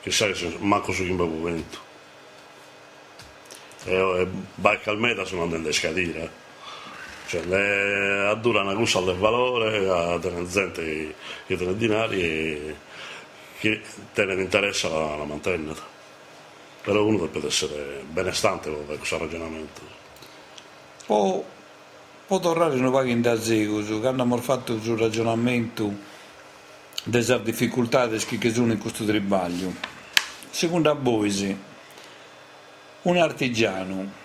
che sai, manco su chi mi vento. E, e barca al meta sono andando a scadire. Cioè, le, a dura una cosa del valore, a gente che tiene dinari e che tiene interesse la, la mantenere però uno deve essere benestante con questo ragionamento. può, può tornare una vaga in da zego, che hanno fatto sul ragionamento delle difficoltà che sono in questo tribaglio. Secondo voi, sì, un artigiano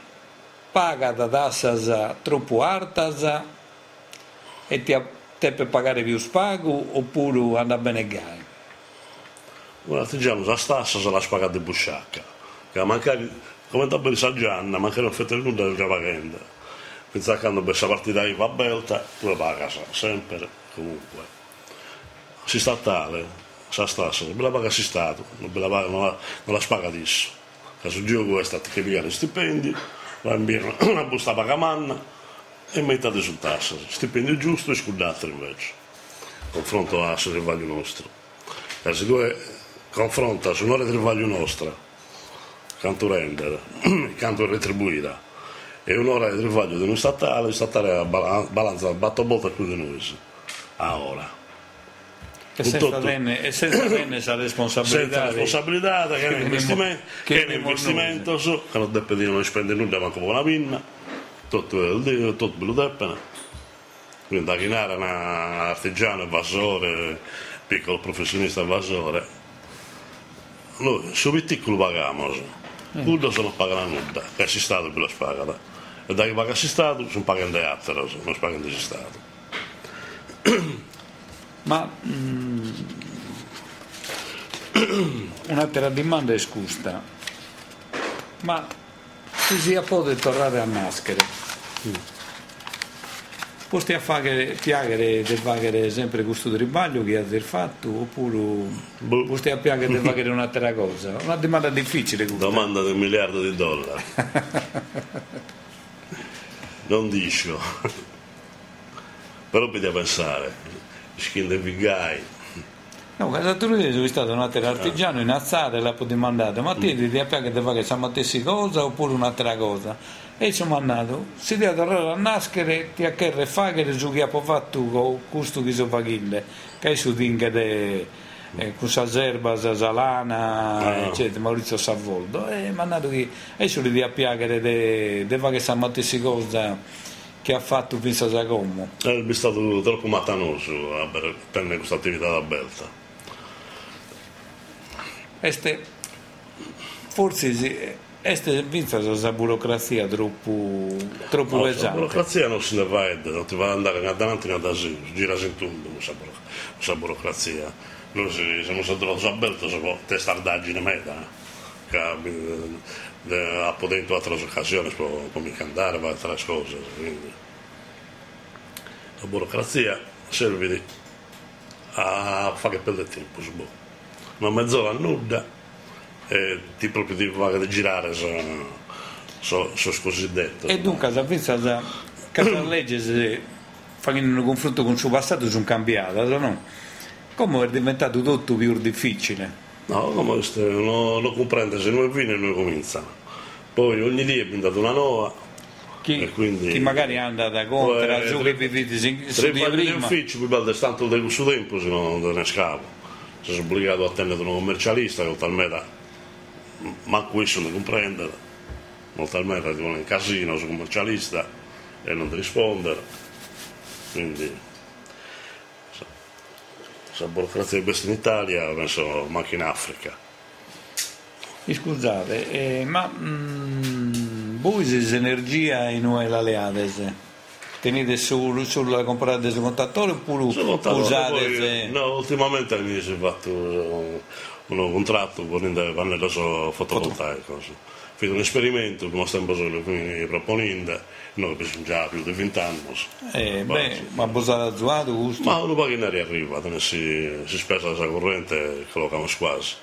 paga da tassas troppo altas e ti te per pagare più spago oppure anda bene gai? Un artigiano sa stassa se la spaga di busciacca, che magari, come da bella Gianna, non fate nulla del pagando. Pensate che hanno questa partita va belta, tu la paga sa, sempre, comunque. Si sta tale, sa stassa, non la paga si stato, non la, paga, non la, non la spaga adesso. Che sul gioco è stato che pigliare stipendi, va in una busta pagamanna e metà sul tasso. Stipendio giusto e scudate invece, confronto a sul rivaglio nostro. E se due confronta su un'ora di rivaglio nostra, canto rendere, canto retribuita, e un'ora di rivaglio di un statale, il statale bala- balanza batto a volta più di noi, a ora. E senza e tenne sa responsabilità. Senza di- responsabilità, che è un che investimento, che è un investimento, che non deve dire non spende nulla manco con una pinna, tutto il dio, tutto bello deppene. Quindi da chinare un artigiano, evasore, piccolo professionista evasore, noi su piccolo paghiamo, nulla se non pagano nulla, che si stato più la spagata. E da che paga si stato, sono pagando altre, non pagando si stato. Ma mm, un'altra domanda è scusa. Ma si può tornare a maschere? Posti a fare piagare del fare sempre questo tribaglio che ha fatto oppure Boh. posti a piagare del fare un'altra cosa? Una domanda difficile questa. Domanda di un miliardo di dollari. non dico. Però bisogna pensare. Skin the big guy. No, casa tu sono stato un altro artigiano in alzata e l'ha poi mandato, ma ti a piacere di fare questa stessa cosa oppure un'altra cosa? E ci ho mandato, si deve tornare a nascere, ti ha che fare su chi ha fatto con questo che so fagille, che è su dinga de eh, con sa zerba, sa salana, Ah. eccetera, Maurizio Savoldo, e mi ha mandato che e su di a piacere di fare questa stessa cosa che ha fatto pensa a come. È stato troppo matanoso a per tenere questa attività da belta. Este, forse sì, este vinta questa burocrazia troppo, troppo No, la pesante. burocrazia non se ne va, non ti va ad andare né davanti né da giù, gira in tutto questa burocrazia. Noi se siamo stati a belta, siamo testardaggine meta, che eh, ha potuto altre occasioni per come cantare, per altre cose. Quindi. La burocrazia serve a fare perdere tempo, boh. Una mezz'ora nuda e ti proprio ti va a girare su, su, su cosiddetto. E dunque, la pensa le leggi, se facendo un confronto con il suo passato, sono cambiate, no? Come è diventato tutto più difficile? No, come questo non, non comprende se noi vino e noi cominciano. Poi ogni dia è diventata una nuova. Chi, E quindi- chi magari anda da contra, Poi, su che vivete su di di prima. ufficio, poi bello tanto del suo tempo, se no non ne scavo. Se sono obbligato a attendere un commercialista che talmente manco questo non comprendere. Talmente ti vuole in casino su commercialista e non ti rispondere. Quindi la burocrazia è questa in Italia, penso manca in Africa. E Scusate, eh, ma mm, voi se energia e noi la leades? Tenete solo, solo la comprate su contattore oppure Sono contato, usate poi, no, ultimamente mi si è fatto un, un contratto con il pannello so- fotovoltaico. Ho fatto un esperimento, come stiamo mi proponendo, noi sono già più di 20 anni. eh, Ma, beh, ma posate azzuato gusto? Ma un po' che ne arriva, si, si spesa la corrente e collochiamo quasi.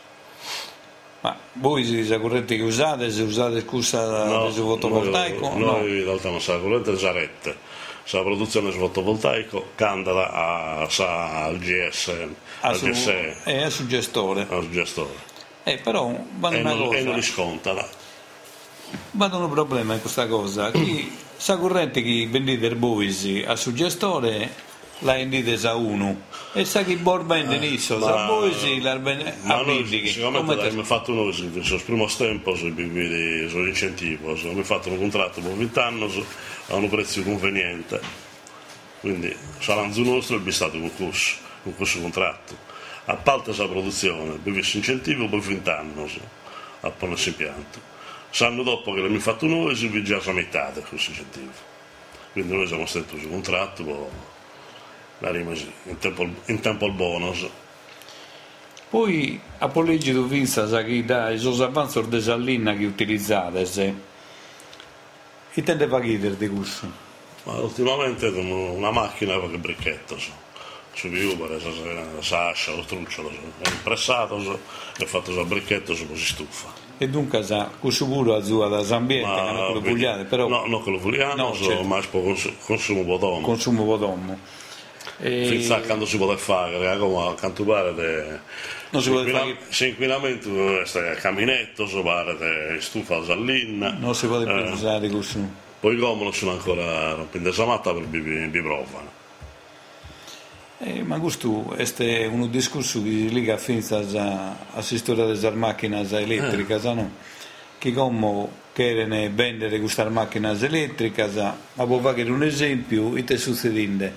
Ma voi la corrente che usate, se usate scusa del fotovoltaico? Noi, no. noi in realtà non sa corrente sa rette. Sa la produzione fotovoltaico, candela a, sa al GS, Ah, al su, GSE, è sul gestore. al gestore. Eh, però vado E una non, e non cosa, li sconta. dai. vado un problema in questa cosa. Chi, sa corrente che vendete il boisi a sul gestore la vendite a uno e sa che borba in denisso, sa ma- boisi la vendichi. sicuramente abbiamo fatto noi, sul primo tempo, sull'incentivo, abbiamo fatto un contratto per 20 anni a un prezzo conveniente. Quindi saranno su nostro il stato concorso, concorso contratto. A parte la produzione, poi questo incentivo per 20 anni su, a ponersi impianto. Sanno dopo che l'abbiamo fatto noi, si vede già la metà di questo incentivo. Quindi noi siamo stati su contratto, poi la rimasi in tempo, in tempo al bonus. Poi a polleggi tu vinsa sa che da i suoi avanzi di sallina che utilizzate se e tende paghi di questo. Ma ultimamente una macchina per il bricchetto, so. su Viubare, sa ascia, lo trucciolo, so. è impressato so. e fatto sul bricchetto su si stufa. E dunque sa questo pure a zua da Zambiente che non quello pugliate, però No, non che lo vogliamo, No, so, certo. ma per consumo potomo. consumo potommo. E... Finza quando si può fare, come a quanto pare de... Non si può inquina- fare- se inquinamento è sta- caminetto, so pare de stufa la sallina. non si può più Eh, usare questo. Poi come non sono ancora rompendo esa matta per bi- bi provano. Eh, ma questo è un discorso che si lega finza a, a storia delle macchine elettriche, Eh. no? che come cherano vendere queste macchine elettriche, ma può fare un esempio, e te succedendo,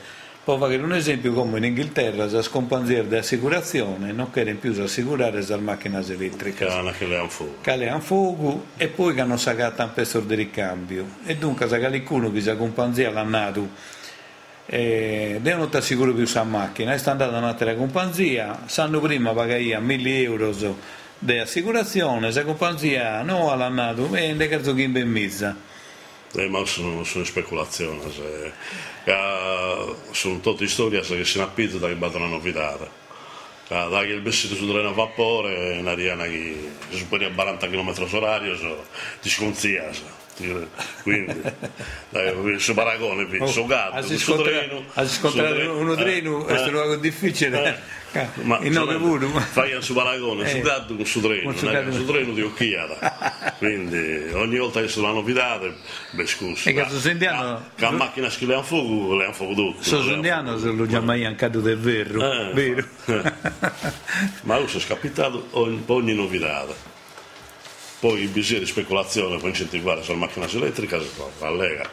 può fare un esempio come in Inghilterra, la scompanziera di assicurazione non cherano più assicurare le macchine elettriche. Cana che le hanno fuoco. che le hanno fuoco e poi che hanno sagato un pezzo di ricambio. E dunque se qualcuno che si accompagna l'ha nato. Eh, devono stare sicuri più sulla macchina e sta andando a un'altra compagnia sanno prima pagare 1000 euro di assicurazione se la compagnia no l'ha nato. E ne cazzo che in ben mezza ma sono, sono speculazioni, se, eh, sono tutte storie che si appizzano che battono una novità. Eh, da che il vestito su treno a vapore, una riana che si superi a 40 km orario, so, ti sconzia. so. Ti- Quindi, dai, su paragone, Oh, su gatto, a su scontrare, treno. a su scontrare treno, uno eh, treno è eh, un luogo difficile eh. Ma in nove pure ma- fai su paragone, su Eh. gatto con su treno, Con su è su treno di occhiata. Quindi ogni volta che una novità, beh scusa. E che su Sendiano- Che la macchina che le hanno fuoco, le hanno fuoco tutto. so sondiano se lo chiama io anche del vero Eh. vero Ma io sono scapitato ogni, ogni novità. Poi il bisogno di speculazione per incentivare sulla macchina elettrica, la Lega,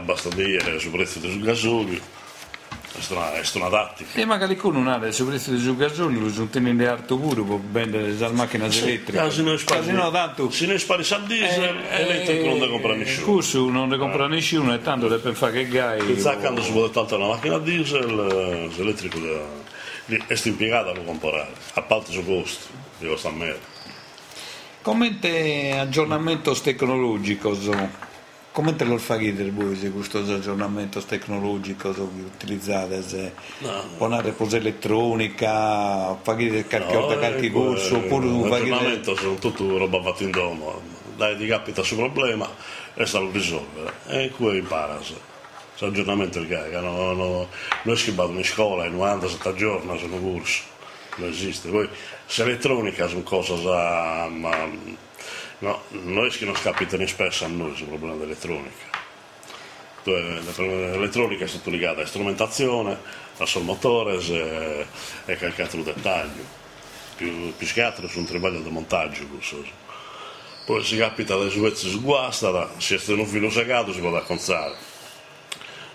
basta dire sul prezzo del gasolio, è una tattica. E magari con un area su prezzo di gasolio lo sono tenendo alto pure per vendere le macchine elettriche. Ah, se noi spari, tanto. se noi spari sul diesel, eh, elettrico non ne compra nessuno. Questo non ne compra nessuno e tanto deve fare che gai. Chissà quando si vuole tolta una macchina diesel, eh, l'elettrico è impiegato a lo comprare, a parte su costo, di costa merda. Come aggiornamento tecnologico, come te lo fai voi se questo aggiornamento tecnologico che utilizzate? Se No. buonare pose elettronica, fare qualche volta qualche corso, oppure un aggiornamento sono tutto roba fatta in domo, dai ti capita sul problema e sta lo risolvere e qui impara. Questo aggiornamento è il che no, no, noi schibato in scuola in 97 giorni sono corso non esiste. Poi se elettronica sono cose già, ma no, non è che non capitano spesso a noi sul problema dell'elettronica. L'elettronica è stata legata a strumentazione, a sul motore e, e qualche altro dettaglio. Più, più che altro su un travaglio di montaggio. Poi si capita le suezze sguasta, se è un filo segato si può acconzare.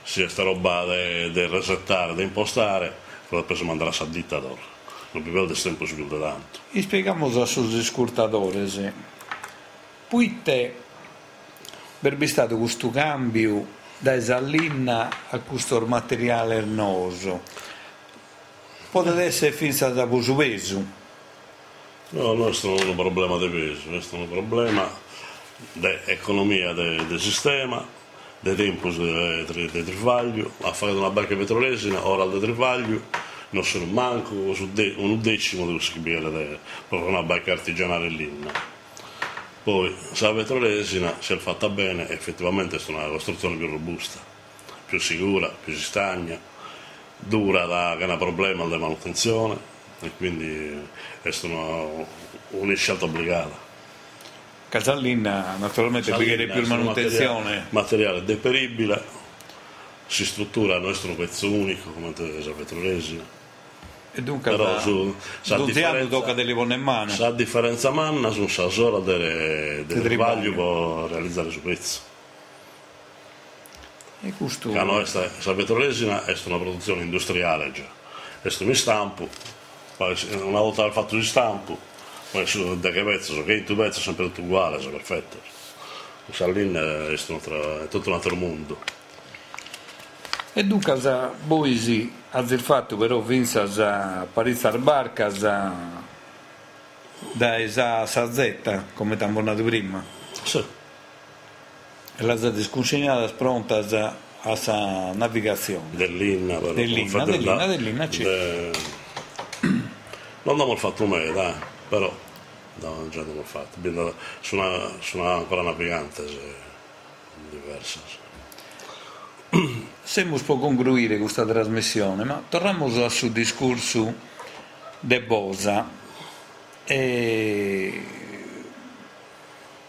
Se è sta roba da resettare, da impostare, poi si manda la dittador. Non del tempo si più tanto. E spieghiamo sugli scurtadores. Poi te, per stato questo cambio da esallinna a questo materiale ernoso, potrebbe essere finita da questo peso? No, questo non è un problema di peso, questo è un problema di economia del sistema, dei tempi di trivaglio, ha fatto una barca petrolesina, ora del trivaglio, non sono manco un decimo dello schibiere, proprio una barca artigianale lì. Poi, se la petrolesina si è fatta bene, effettivamente è una costruzione più robusta, più sicura, più si stagna, dura da che è un problema di manutenzione e quindi è una, una scelta obbligata. Casallina naturalmente pagherà più manutenzione. Materiale, materiale deperibile, si struttura il nostro pezzo unico come la petrolesina. E dunque Però su, sa differenza, tocca delle buone mani. Sa differenza manna su sa sola del de tribaglio può realizzare suo pezzo. E questo... La nostra petrolesina è una produzione industriale già. Questo mi stampo, una volta fatto di stampo, poi su, da che pezzo, so che tuo pezzo è sempre tutto uguale, è perfetto. Sallin è, è tutto un altro mondo. E dunque, voi sì, il fatto però vinsa a Parizar Barca da esa Sazetta, come ti abbiamo prima. Sì. E la discussione pronta a questa navigazione. Dell'Inna, però. Dell'Inna, dell'Inna, dell'Inna, c'è. De non abbiamo fatto mai, dai, però no, già non l'ho fatto. Sono, sono ancora navigante, diversa. Sembra può concludere questa trasmissione, ma torniamo suo discorso de Bosa. E...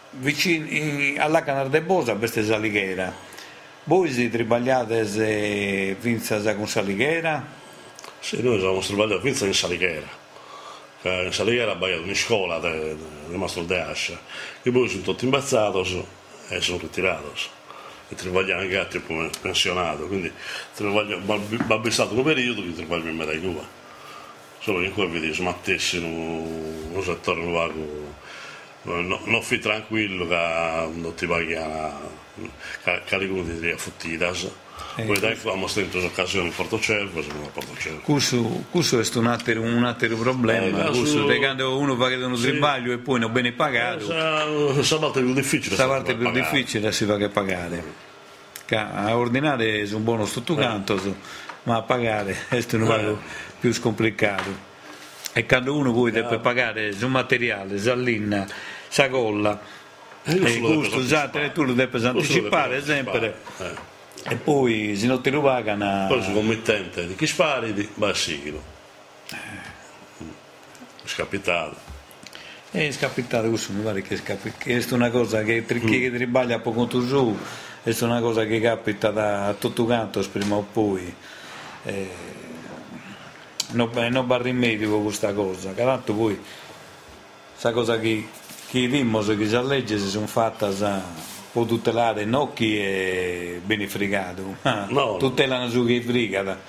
Vicino alla Canar de Bosa, questa è Salighera. Voi si tribagliate vinza con Salighera? Sì, noi siamo tribagliati vinza in Salighera in Saliera abbiamo una scuola di Mastro de Ascia, che poi sono tutti imbazzati e sono ritirati. E travagliano anche altri pensionato, quindi babbi stato un periodo che travaglio in metà Solo che cui vedi smattessi in un settore nuovo, non, fi tranquillo che non ti paghiano, che, che li ti affuttiti. Eh, Poi dai, abbiamo stento occasioni Portocervo, siamo a Portocervo. Questo, questo è un altro, un altro problema, eh, questo, su... quando uno paga un sì. tribaglio e poi non viene pagato. Questa eh, volta è più difficile. Questa volta è più pagare. difficile si va a pagare. A ordinare è un buono sottocanto, eh. ma a pagare è un eh. più complicato. E quando uno poi deve pagare su materiale, sallina, sagolla, e il gusto, esatto, tu lo devi anticipare sempre. Eh e poi se non ti rubano poi sono committente di chi spari di Bassiglo è scapitato è scapitato questo mi pare che è, scapitato. è una cosa che, che mm. tribaglia poco tu su è una cosa che capita da tutto canto prima o poi eh, non, non va rimedio con questa cosa Caratto poi questa cosa che, che dimmo che già legge si sono fatte può tutelare non chi è beneficato, ma no, tutelano su chi è frigata.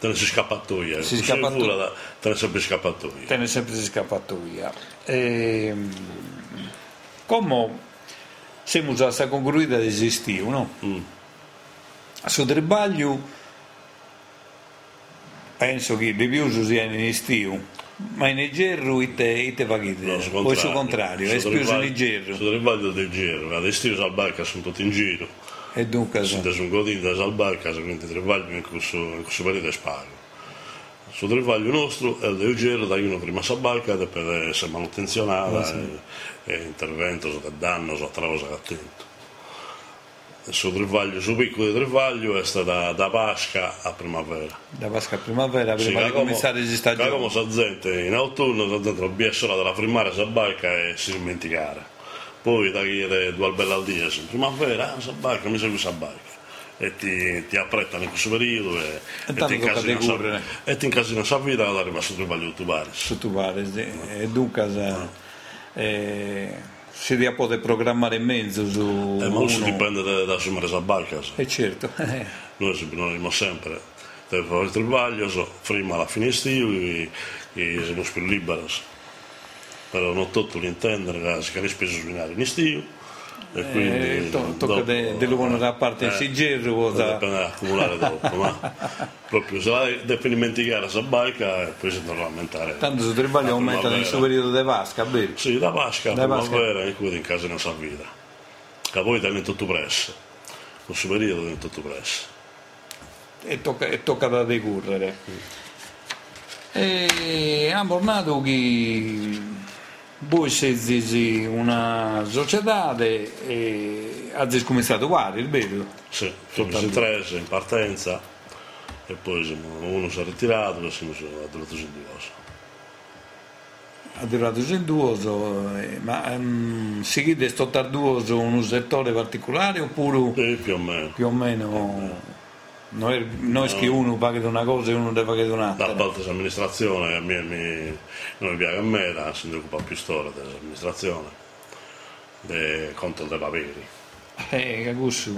Te ne si scappatoia, si scappatoia. te ne sempre scappatoia. Te ne sempre si scappatoia. E, ehm, come siamo già concluita di esistiu, no? Mm. Su trabalho penso che di più sia in estiu ma in Nigeru ite, ite paghite? No, o sul contrario, è più in Nigeru? Sul ribaglio del Nigeru, adesso al barca sono tutti in giro. E dunque sono un godino da barca, quindi tribaglio in questo, in questo periodo spago. Sul tribaglio nostro è il del Nigeru, da uno prima sa barca per essere manutenzionata ah, sì. e, e intervento, so danno, so cosa attento. Su Trivaglio, su piccolo di Trivaglio è stata da Pasca a primavera. Da Pasqua a primavera, Sì, prima di che come- cominciare che stagioni. come sa gente in autunno, sa gente non solo della primavera si barca e si dimenticare. Poi da chiedere due albelle al dia, in primavera, ah, si barca, mi segui si barca. E ti, ti apprettano in questo periodo e, tanto ti tocca incasina sa- e ti incasina sa vita ad arrivare su Trivaglio tu pare. su tu pare, sì. e dunque eh, si può programmare in mezzo su E molto uno. dipende da, da assumere sa barca. E certo, eh, Noi sempre- noi abbiamo sempre per fare il Trivaglio, so, prima alla fine estiva, che che siamo più liberi. Però non tutto l'intendere, che spese sono in estiu. E quindi eh, to- tocca de, de lungo da parte eh, si gerro da, accumulare dopo, ma proprio se la devi dimenticare sa barca e poi si dovrà aumentare. tanto su Tribaglio la aumentano nel suo periodo di vasca, bene. Sì, da Pasca a Da Pasca. primavera in cui in casa non sa vita. Che poi tiene tutto presso. Il suo periodo tiene tutto presso. e tocca, e tocca da decorrere. E abbiamo tornato che voi siete una società e avete cominciato vari, il vero? Sì, siamo in tre, in partenza e poi siamo- uno si è ritirato e siamo addirittura in due. Addirittura sentuoso, eh, ma um, si chiede sto tarduoso in un settore particolare oppure Sì, più o meno. più o meno noi, noi che uno paga una cosa e uno deve pagare Da un'altra? parte dell'amministrazione, a me mi, non mi piace a me, la si occupa più storia dell'amministrazione, del conto dei paperi. Eh, che gusto.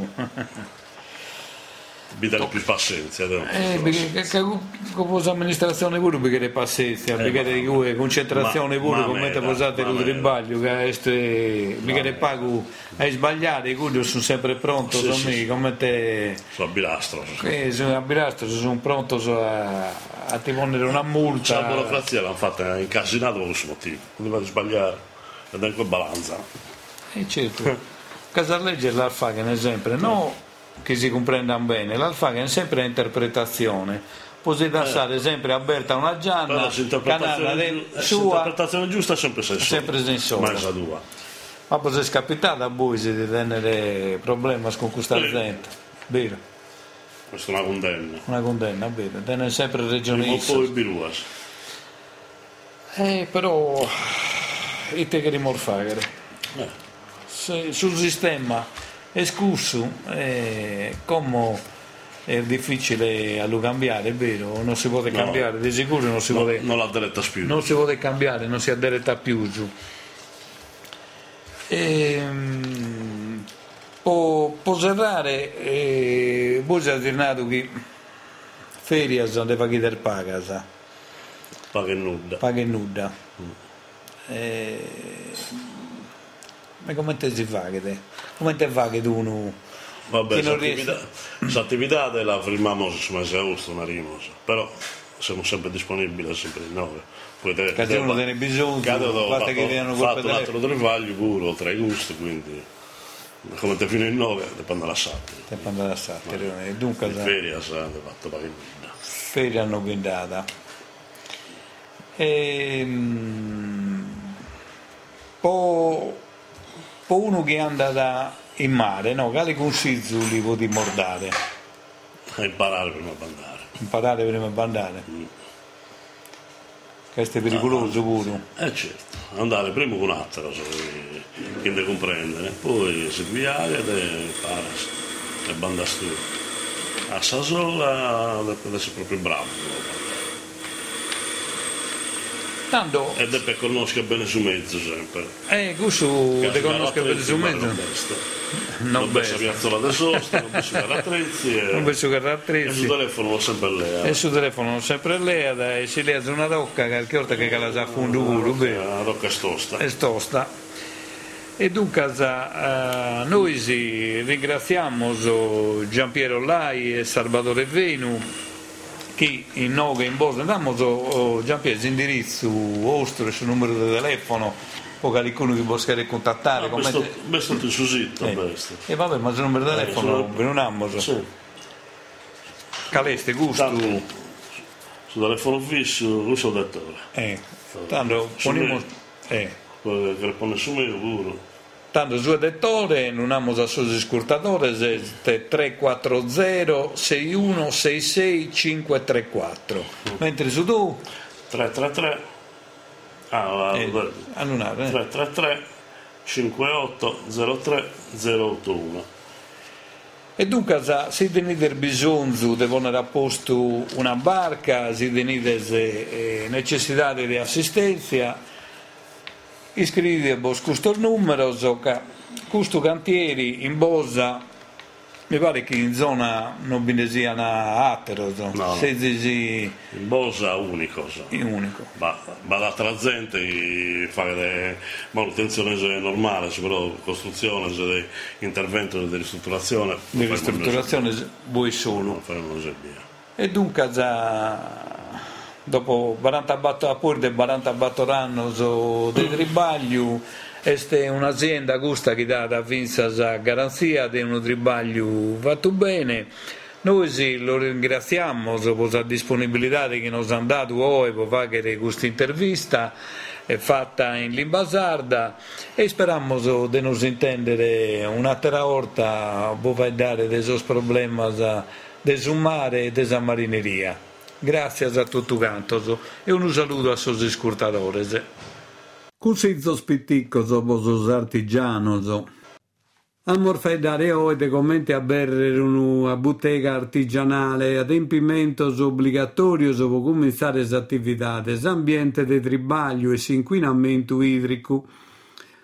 Mi dà più pazienza. Eh, perché che- che come amministrazione pure perché le pazienza, perché ma- di cui concentrazione pure come mera, posate il ribaglio che este, perché le pago hai sbagliato, i curi sono sempre pronto, Sì, sono sì, me, sì. come te Sono a bilastro. eh, sono a Birastro, sono pronto a, a ti ponere una La multa. burocrazia l'hanno fatta incasinata per questo motivo, non deve sbagliare, ed è quel balanza. Eh, certo. Casalegge l'alfagan è sempre, no che si comprendano bene, l'alfagan è sempre interpretazione. Potete stare sempre aperta una gianna, canale l'interpretazione, de- giu- eh, sua, l'interpretazione giusta è sempre senso. Sempre sensola. Ma è tua. ma poi è capitato a voi di tenere problemi con questa Sì. gente, vero? Questa è una condanna. Una condanna, vero? Tenere sempre regione Prima o X. poi biruas. Eh, però, e te che rimorfagare? Eh, Se- sul sistema escusso, eh, come è difficile a lo cambiare, è vero? Non si può No. cambiare, di sicuro non si no, può. non l'ha diretta più. non si può cambiare, non si adderetta più giù. Ehm, può, può serrare, eh, voi avete detto che ferie sono deve chiedere paga, sa, Paga e nuda. paga e nuda. Eh, ma come te si fa che te? Come te fa che tu uno... Vabbè, Chi non questa attività la firmiamo su mese di agosto. Però siamo sempre disponibili, sempre in nove. Te- Che se uno te ne bisogno, basta che viene fatto, col fatto telefono. l'altro trivaglio pure, oltre ai gusti, quindi come te fino in nove, dipende dalla sabbia. Tempo andare a Sattero, e dunque In feria sa, ha fatto paga e nuda. ferie hanno guidata. Ehm, poi, poi uno che anda da- in mare, no? Quali consigli li può mordare? Imparare prima di andare. Imparare prima di andare. Questo è pericoloso pure. Eh certo, andare prima con un altro, so, che- deve comprendere, poi viaggia e impara e banda tu. A sa sola deve essere proprio bravo. Tanto, E deve conoscere bene su mezzo sempre. eh, questo te conosco per il mezzo. Non penso. piazzola da sosta, non pensa che attrezzi Non e, penso che e sul rattrezzi. telefono lo sempre lei. E sul telefono sempre lei, e si lei una rocca, qualche volta che la sa fondo pure, vero? La rocca stosta. è tosta. E dunque eh, noi ringraziamo so Giampiero Lai e Salvatore Venu che in nome in Bosnia diamo so Giampiero l'indirizzo vostro il numero di telefono poi qualcuno che può contattare Ah, come questo, te- questo ti susito, eh. questo. e vabbè ma il numero di telefono sono- venuniamo so Sì. caleste gusto Tanto, su telefono fisso, uso il lettore. eh, tanto poniamo eh, che pone su me pure. Tanto su dettore, non abbiamo a suoi scurtatori, 340 6166 534. Mentre su tu? 333 ah, eh, annunare, eh. 333 58 03 081. E dunque si tenete bisogno di ponere a posto una barca, si tenete eh, necessità di assistenza, iscrivetevi a questo numero, questo cantieri in Bosa, mi pare che in zona non ve ne siano altro, no. se si... in Bosa unico. So. In unico. Ma, ma l'altra gente fa manutenzione normale, però costruzione, intervento di ristrutturazione. Di ristrutturazione vuoi solo. E dunque già dopo 40 battoranno 40 battoranno di tribaglio è un'azienda gusta che dà da la garanzia di un tribaglio fatto bene noi sì, lo ringraziamo per la disponibilità che ci hanno dato oggi per fare questa intervista fatta in lingua sarda e speriamo di non intendere un'altra volta per dare dei problemi del mare e della marineria. Grazie a tutti quanti e un saluto a suoi ascoltatori. Cusizzo spitticco vos artigianos. Amor fai dare oide commenti a berrere una bottega artigianale, adempimentos obbligatorios per cominciare le attività, ambiente di tribaglio e inquinamento idrico,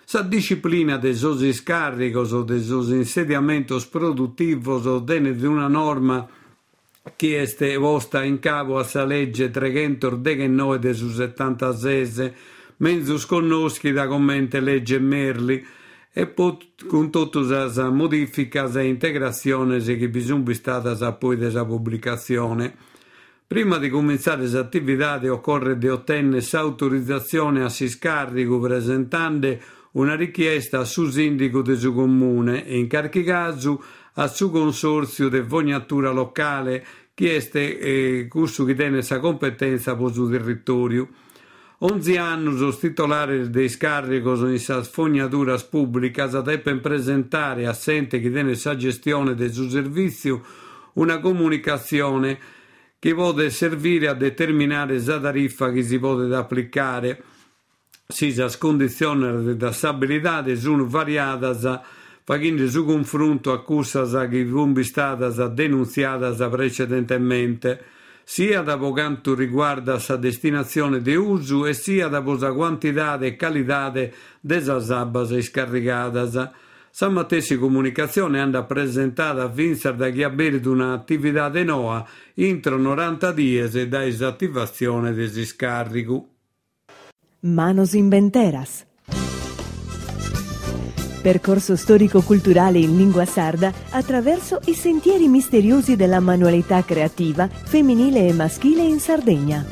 sa disciplina de sos scarricos o de sos insediamentos produttivos o dene di una norma che este posta in capo a sa legge 319 de su 76 menzus connoschi da commente legge Merli e pot, con tutte le modifiche e integrazioni che bisogna stata poi della pubblicazione. Prima di cominciare le attività occorre di ottenere l'autorizzazione a si scarico presentando una richiesta a su sindaco del suo comune e in qualche caso a su consorzio di fognatura locale che è eh, questo che tiene sa competenza per il suo territorio. 11 anni os titolares dei scaricos in sas fognaduras públicas deppen presentare assente chi tiene sa gestione del suo servizio una comunicazione che può servire a determinare la tariffa che si può applicare si sas condizioni di stabilità sono variadas facendo su confronto a cussas che sono state denunziate precedentemente sia da quanto riguarda sa destinazione di uso e sia da la quantità e qualità delle abbas scarricadas. Sa matessi comunicazione anda presentata a Vincent da chi ha un'attività di NOA entro 90 dies da disattivazione del scarico. Manos inventeras percorso storico-culturale in lingua sarda attraverso i sentieri misteriosi della manualità creativa femminile e maschile in Sardegna.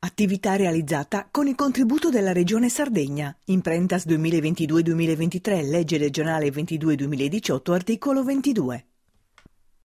Attività realizzata con il contributo della Regione Sardegna. Imprentas 2022-2023, legge regionale 22-2018, articolo 22.